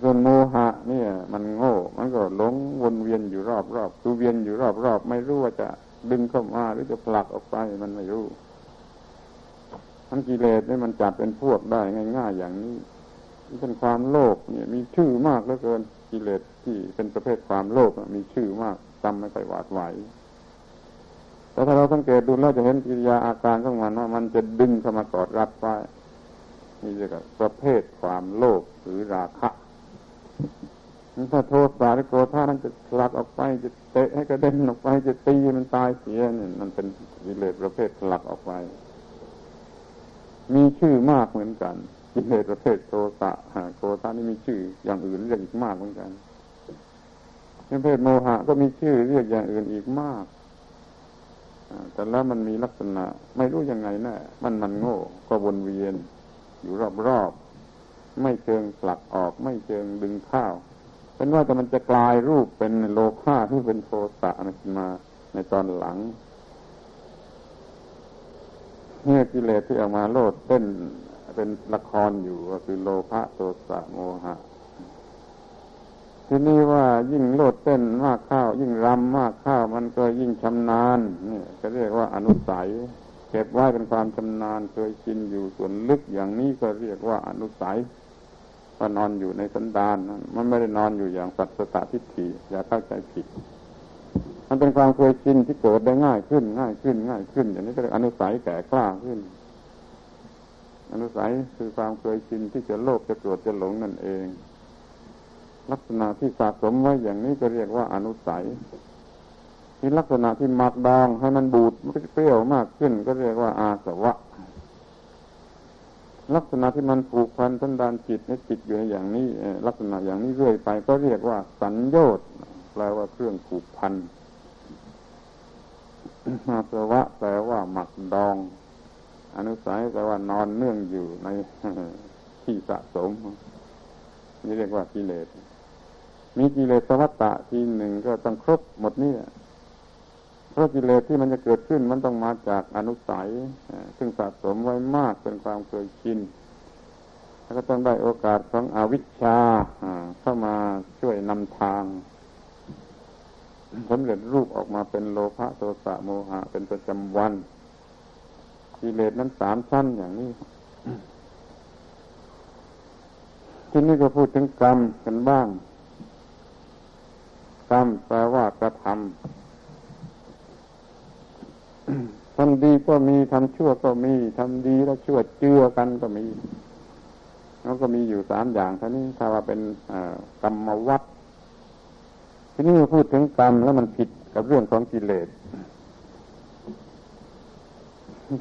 ส่วนโมหะ เนี่ย มันโง่ มันก็หลงวนเวียนอยู่รอบรอบคือเวียนอยู่รอบรอบไม่รู้ว่าจะดึงเข้ามาหรือจะผลักออกไปมันไม่รู้ทั้งกิเลสเนี่ยมันจับเป็นพวกได้ง่ายๆอย่างนี้เป็นความโลภเนี่ย มีชื่อมากเหลือเกินกิเลสที่เป็นประเภทความโลภมีชื่อมากจำไม่ค่อยหวาดไหว แต่ถ้าเราสังเกตดูแล้วจะเห็นกิริยาอาการของมันว่ามันจะดึงเข้ามากอดรัดไว้นี่เรียกว่าประเภทความโลภหรือราคะถ้าโทษสาหรือโกรธานั้นจะผลักออกไปจะเตะให้กระเด็นออกไปจะตีมันตายเสียเนี่ยมันเป็นกิเลสประเภทผลักออกไป มีชื่อมากเหมือนกันกิเลสประเภทโทสะโกรธานี่มีชื่ออย่างอื่นเรียกอีกมากเหมือนกันประเภทโมหะก็มีชื่อเรียกอย่างอื่นอีกมาก แต่แล้วมันมีลักษณะ ไม่รู้ยังไงแน่มันมันโง่ ก็วนเวียน อยู่รอบๆไม่เชิงผลักออก ไม่เชิงดึงข้าวเป็นว่าแต่มันจะกลายรูปเป็นโลภะที่เป็นโทสะขึ้นมาในตอนหลังเนี่ยกิเลสที่ออกมาโลดเต้นเป็นละครอยู่ก็คือโลภะโทสะโมหะ ทีนี้ว่ายิ่งโลดเต้นมากข้าว ยิ่งรำมากข้าวมันก็ยิ่งชำนาญนี่ก็เรียกว่าอนุสัยเก็บไว้เป็นความชำนาญเคยชินอยู่ส่วนลึกอย่างนี้ก็เรียกว่าอนุสัยก็นอนอยู่ในสันดานมันไม่ได้นอนอยู่อย่างสัตสตทิฏฐิอย่าเข้าใจผิด มันเป็นความเคยชินที่เกิดได้ง่ายขึ้น ง่ายขึ้น ง่ายขึ้น อย่างนี้ก็เรียกอนุสัยแก่กล้าขึ้น อนุสัยคือความเคยชินที่จะโลภจะโกรธจะหลงนั่นเอง ลักษณะที่สะสมไว้อย่างนี้ก็เรียกว่าอนุสัยที่ลักษณะที่หมักดองให้มันบูดเปรี้ยวมากขึ้น ก็เรียกว่าอาสวะ ลักษณะที่มันผูกพันทันดานจิตให้จิตอยู่ในอย่างนี้ลักษณะอย่างนี้เรื่อยไป ก็เรียกว่า สัญญต์แปลว่าเครื่องผูกพันมาสวะแปลว่าหมักดอง อนุสัยแปลว่านอนเนื่องอยู่ในที่สะสมนี่เรียกว่ากิเลส มีกิเลสสวัตตะทีหนึ่งก็ต้องครบหมดนี่เพราะกิเลสที่มันจะเกิดขึ้นมันต้องมาจากอนุสัย ซึ่งสะสมไว้มากเป็นความเคยชินแล้วก็ต้องได้โอกาสของอวิชชาเข้ามาช่วยนำทางสำเร็จรูปออกมาเป็นโลภะโทสะโมหะ เป็นประจำวันกิเลสนั้นสามชั้นอย่างนี้ที่นี่ก็พูดถึงกรรมกันบ้าง รรมแปลว่ากระทำทำดีก็มีทำชั่วก็มีทำดีแล้วชั่วเจือกันก็มีแล้วก็มีอยู่สามอย่างท่านี้ถ้าว่าเป็นกรรมวัดทีนี้พูดถึงกรรมแล้วมันผิดกับเรื่องของกิเลส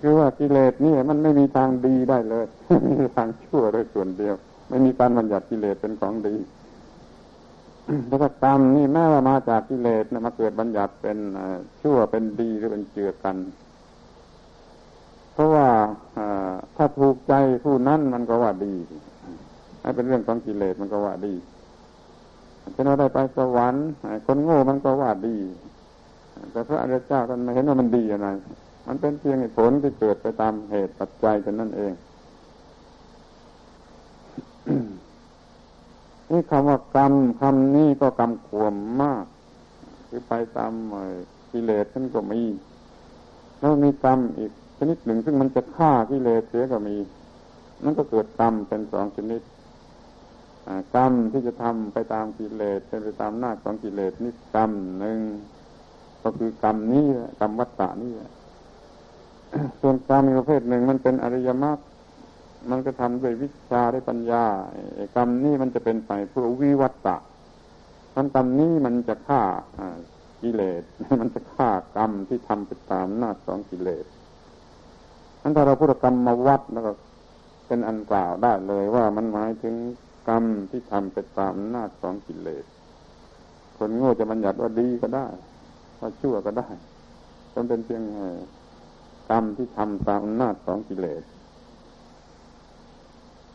คือว่ากิเลสนี่มันไม่มีทางดีได้เลย มีทางชั่วเลยส่วนเดียว ไม่มีการบัญญัติกิเลสเป็นของดี แล้วก็กรรมนี่แม้ว่ามาจากกิเลสนะมาเกิดบัญญัติเป็นชั่วเป็นดีหรือเป็นเจือกัน เพราะว่าถ้าถูกใจผู้นั้นมันก็ว่าดีให้เป็นเรื่องของกิเลสมันก็ว่าดีเช่นว่าได้ไปสวรรค์คนโง่มันก็ว่าดี แต่พระอริยเจ้าท่านไม่เห็นว่ามันดีอะไร มันเป็นเพียงผลที่เกิดไปตามเหตุปัจจัยกันนั่นเอง นี่คำว่ากรรมคำนี้ก็กรรมขวมมาก คือไปตามกิเลสท่านก็มีแล้วมีกรรมอีกชนิดหนึ่ง ซึ่งมันจะฆ่ากิเลสเสียก็มีนั่นก็เกิดกรรมเป็นสองชนิดกรรมที่จะทำไปตามกิเลสเป็นไปตามหน้าของกิเลสนี่กรรมหนึ่งก็คือกรรมนี้กรรมวัตตะนี่ส่วนกรรมอีกประเภทหนึ่งมันเป็นอริยมรรค มันก็ทำด้วยวิชาด้วยปัญญา กรรมนี้มันจะเป็นไปเพื่อวิวัตตะมันกรรมนี้มันจะฆ่ากิเลส มันจะฆ่ากรรมที่ทำไปตามหน้าของกิเลสนั้นถ้าเราพูดกรรมมาวัดแล้วก็เป็นอันกล่าวได้เลยว่ามันหมายถึงกรรมที่ทำไปตามหน้าของกิเลส คนโง่จะบัญญัติว่าดีก็ได้ ว่าชั่วก็ได้จนเป็นเพียงกรรมที่ทำตามหน้าของกิเลส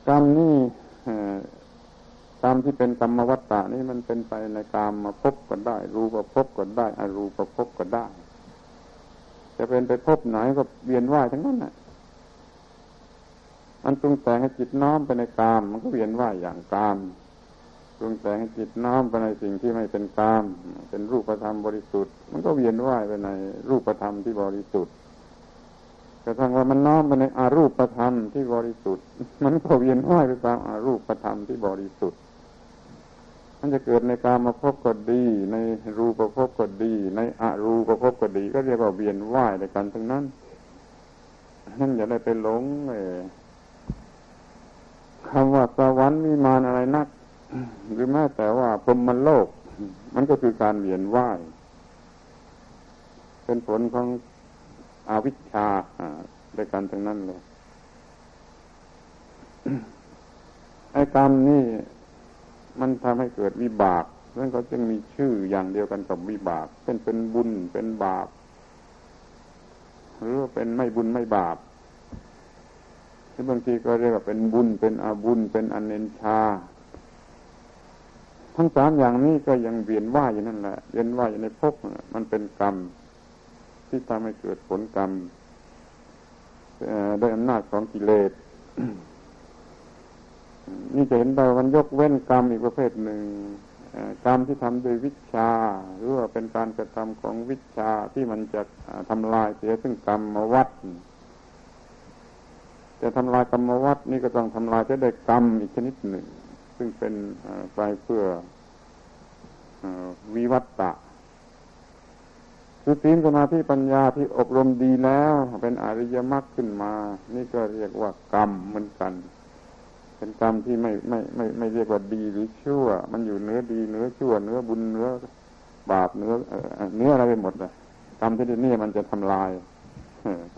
กรรมนี่กรรมที่เป็นกรรมวัตตะนี่มันเป็นไปในกรรมมาพบก็ได้ รูปพบก็ได้อรูปพบก็ได้ จะเป็นไปพบไหนก็เวียนว่ายทั้งนั้นแหละมันปรุงแต่งให้จิตน้อมไปในกามมันก็เวียนว่ายอย่างกามปรุงแต่งให้จิตน้อมไปในสิ่งที่ไม่เป็นกาม เป็นรูปธรรมบริสุทธิ์ มันก็เวียนว่ายไปในรูปธรรมที่บริสุทธิ์ กระทั่งว่ามันน้อมไปในอารูปธรรมที่บริสุทธิ์ มันก็เวียนว่ายไปตามอารูปธรรมที่บริสุทธิ์ มันจะเกิดในการมาพบก็ดี ในรูปภพก็ดี ในอารูปภพก็ดี ก็เรียกว่าเวียนว่ายในกันทั้งนั้นนั่นอย่าได้ไปหลงเลยคำว่าสวรรค์มีมานอะไรนัก หรือแม้แต่ว่าพรมมันโลก มันก็คือการเวียนว่าย เป็นผลของ อาวิชชาด้วยกันทั้งนั้นเลยไอ้กรรมนี่มันทำให้เกิดวิบากนั้นเขาจึงมีชื่ออย่างเดียวกันกับวิบากเช่นเป็นบุญเป็นบาป หรือเป็นไม่บุญไม่บาปรือบางทีก็เรียกว่าเป็นบุญ เป็นอาบุญ เป็นอเนนชา ทั้งสามอย่างนี้ก็ยังเวียนว่ายอยู่นั่นแหละเวียนว่ายอยู่ในภพมันเป็นกรรม ที่ทำให้เกิดผลกรรมด้วยอำนาจของกิเลสนี่จะเห็นได้มันยกเว้นกรรมอีกประเภทหนึ่งกรรมที่ทำโดยวิชา หรือว่าเป็นการกระทำของวิชาที่มันจะทำลายเสียซึ่งกรรมมาวัดจะทำลายกรรมวัดนี่ก็ต้องทำลายจะได้กรรมอีกชนิดหนึ่ง ซึ่งเป็นไปเพื่อวิวัตตะ คือศีลสมาธิปัญญาที่อบรมดีแล้ว เป็นอริยมรรคขึ้นมา นี่ก็เรียกว่ากรรมเหมือนกัน เป็นกรรมที่ไม่ไม่ไม่ไม่เรียกว่าดีหรือชั่ว มันอยู่เนื้อดีเนื้อชั่วเนื้อบุญเนื้อบาปเนื้อเนื้ออะไรไปหมดเลยกรรมที่นี่มันจะทำลาย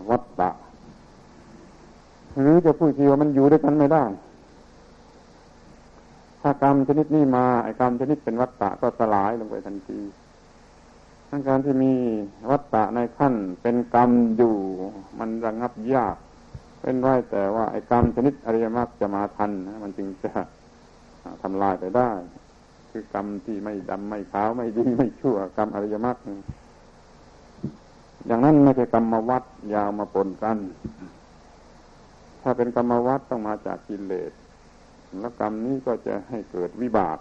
วัตตะหรือจะพูดทีว่ามันอยู่ด้วยกันไม่ได้ ถ้ากรรมชนิดนี้มาไอ้กรรมชนิดเป็นวัตตะก็สลายลงไปทันที ทั้งการที่มีวัตตะในขั้นเป็นกรรมอยู่ มันระงับยากเป็นไว้แต่ว่าไอ้กรรมชนิดอริยมรรคจะมาทันนะมันจึงจะทำลายไปได้ คือกรรมที่ไม่ดำไม่ขาวไม่ดีไม่ชั่วกรรมอริยมรรคอย่างนั้นไม่ใช่กรรมมาวัดยาวมาปนกัน ถ้าเป็นกรรมวัฏต้องมาจากกิเลสแล้วกรรมนี้ก็จะให้เกิดวิบาก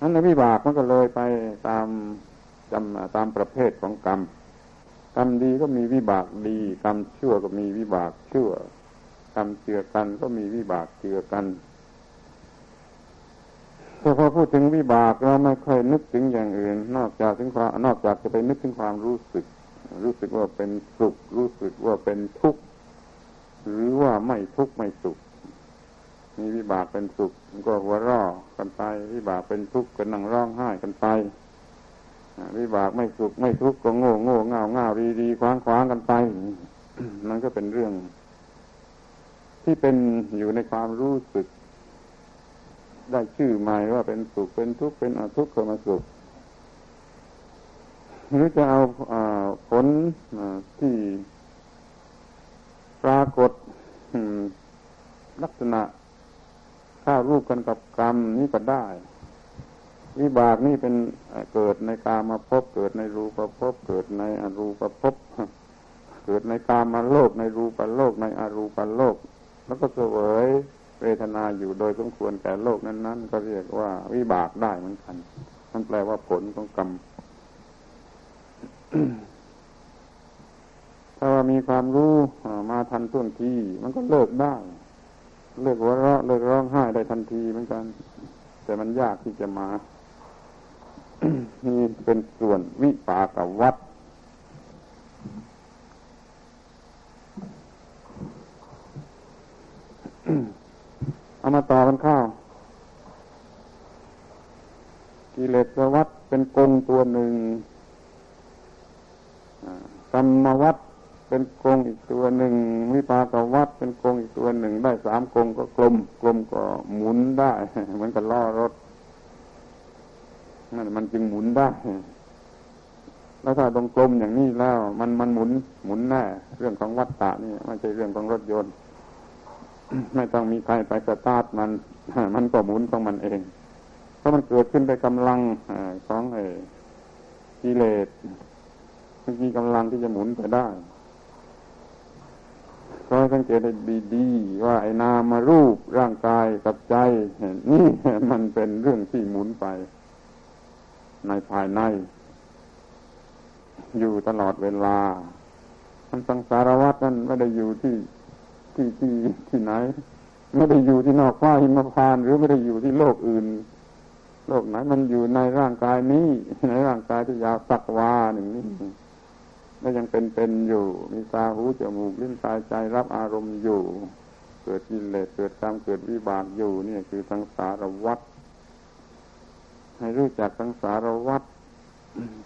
นั้นในวิบากมันก็เลยไปตาม จำตามประเภทของกรรม กรรมดีก็มีวิบากดี กรรมชั่วก็มีวิบากชั่ว กรรมเจือกันก็มีวิบากเจือกันแต่พอพูดถึงวิบากเราไม่ค่อยนึกถึงอย่างอื่น นอกจากถึงความนอกจากจะไปนึกถึงความรู้สึก รู้สึกว่าเป็นสุข รู้สึกว่าเป็นทุกข์หรือว่าไม่ทุกข์ไม่สุข มีวิบากเป็นสุขก็หัวราะกันไปวิบากเป็นทุกข์ก็นั่งร้องไห้กันไป วิบากไม่สุขไม่ทุกข์ก็โง่โง่เง่าเง่าดีดีคว้างคว้างกันไป มันก็เป็นเรื่อง ที่เป็นอยู่ในความรู้สึก ได้ชื่อใหม่ว่าเป็นสุขเป็นทุกข์เป็นอทุกข์ก็มาสุขหรือจะเอาผลที่ปรากฏลักษณะข้ารูปกันกับกรรมนี่ก็ได้ วิบากนี่เป็นเกิดในกามาพบเกิดในรูปภพเกิดในอรูปภพเกิดในกามาโลกในรูปโลกในอรูปโลก แล้วก็เสวยเวทนาอยู่โดยสมควรแก่โลกนั้น ๆ ก็เรียกว่าวิบากได้เหมือนกันมันแปลว่าผลของกรรมถ้าว่ามีความรู้มาทันท่วงทีมันก็เลิกได้ เลิกวเราะเลิกร้องไห้ได้ทันทีเหมือนกัน แต่มันยากที่จะมา นี่เป็นส่วนวิปากวัดเอามาต่อกันข้าวกิเลสวัดเป็นกงตัวหนึ่งกรรมวัดเป็นกงอีกตัวหนึ่งวิปากวัดเป็นกงอีกตัวหนึ่ง ได้สามกงก็กลม กลมก็หมุนได้ เหมือนกับล้อรถ นั่นมันจึงหมุนได้แล้วถ้าตรงกลมอย่างนี้แล้ว มันมันหมุนหมุนแน่เรื่องของวัฏฏะนี่ไม่ใช่เรื่องของรถยนต์ ไม่ต้องมีใครไปสตาร์ทมันมันก็หมุนของมันเอง เพราะมันเกิดขึ้นด้วยกำลังของไอ้กิเลสมีกำลังที่จะหมุนไปได้ก็สังเกตได้ดีๆว่าไอ้นามารูปร่างกายกับใจนี่มันเป็นเรื่องที่หมุนไป ในภายใน อยู่ตลอดเวลามันสังสารวัตนั้นไม่ได้อยู่ที่ที่ที่ที่ไหน ไม่ได้อยู่ที่นอกฟ้าหิมพานหรือไม่ได้อยู่ที่โลกอื่น โลกไหนมันอยู่ในร่างกายนี้ในร่างกายที่ยาวสักวาหนึ่งนี้และยังเป็นเป็นอยู่ มีตาหูจมูกลิ้นกายใจรับอารมณ์อยู่ เกิดกิเลสเกิดกรรมเกิดวิบากอยู่นี่คือสังสารวัฏ ให้รู้จักสังสารวัฏ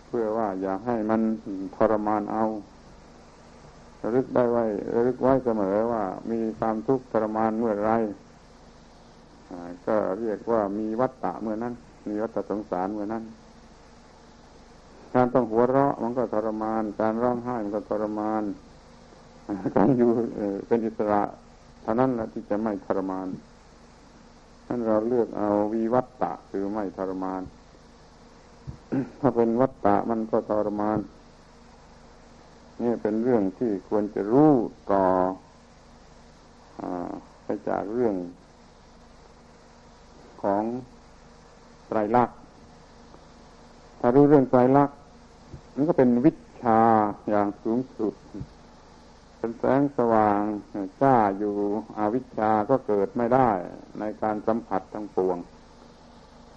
เพื่อว่าอย่าให้มันทรมานเอาระลึกได้ไว้ระลึกไว้เสมอว่ามีความทุกข์ทรมานเมื่อไรก็เรียกว่ามีวัฏฏะเมื่อนั้น มีวัฏฏะสงสารเมื่อนั้น การต้องหัวเราะมันก็ทรมาน การร้องไห้มันก็ทรมาน การอยู่เป็นอิสระเท่านั้นแหละที่จะไม่ทรมาน ท่านเราเลือกเอาวีวัตตะคือไม่ทรมาน ถ้าเป็นวัตตะมันก็ทรมาน นี่เป็นเรื่องที่ควรจะรู้ต่ออไปจากเรื่องของไตรลักษณ์ถ้ารู้เรื่องไตรลักษณ์มันก็เป็นวิชาอย่างสูงสุด เป็นแสงสว่างจ้าอยู่อวิชาก็เกิดไม่ได้ในการสัมผัสทั้งปวง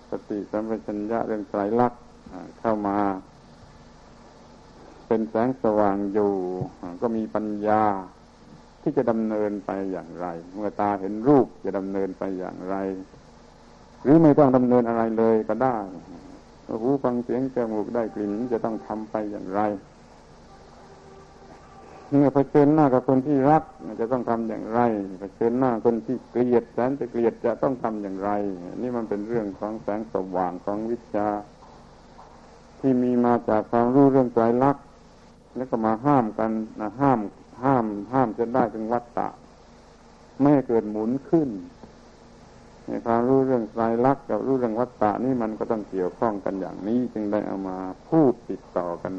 สติสัมปชัญญะเรื่องไตรลักษณ์เข้ามา เป็นแสงสว่างอยู่ ก็มีปัญญาที่จะดำเนินไปอย่างไร เมื่อตาเห็นรูปจะดำเนินไปอย่างไร หรือไม่ต้องดำเนินอะไรเลยก็ได้หูฟังเสียงจมูกได้กลิ่นจะต้องทำไปอย่างไร เมื่อเผชิญหน้ากับคนที่รักจะต้องทำอย่างไรเผชิญหน้าคนที่เกลียดแสนจะเกลียดจะต้องทำอย่างไร นี่มันเป็นเรื่องของแสงสว่างของวิชา ที่มีมาจากความรู้เรื่องใจรักแล้วก็มาห้ามกันนะห้ามห้ามห้ามจะได้ถึงวัตตะไม่เกิดหมุนขึ้นความรู้เรื่องสายลักกับรู้เรื่องวัตตะนี่มันก็ต้องเกี่ยวข้องกันอย่างนี้ จึงได้เอามาพูดติดต่อกัน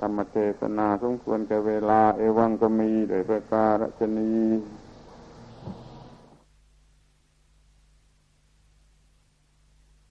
ธรรมเทศนาสมควรแก่เวลา เอวังก็มีโดยประการชนี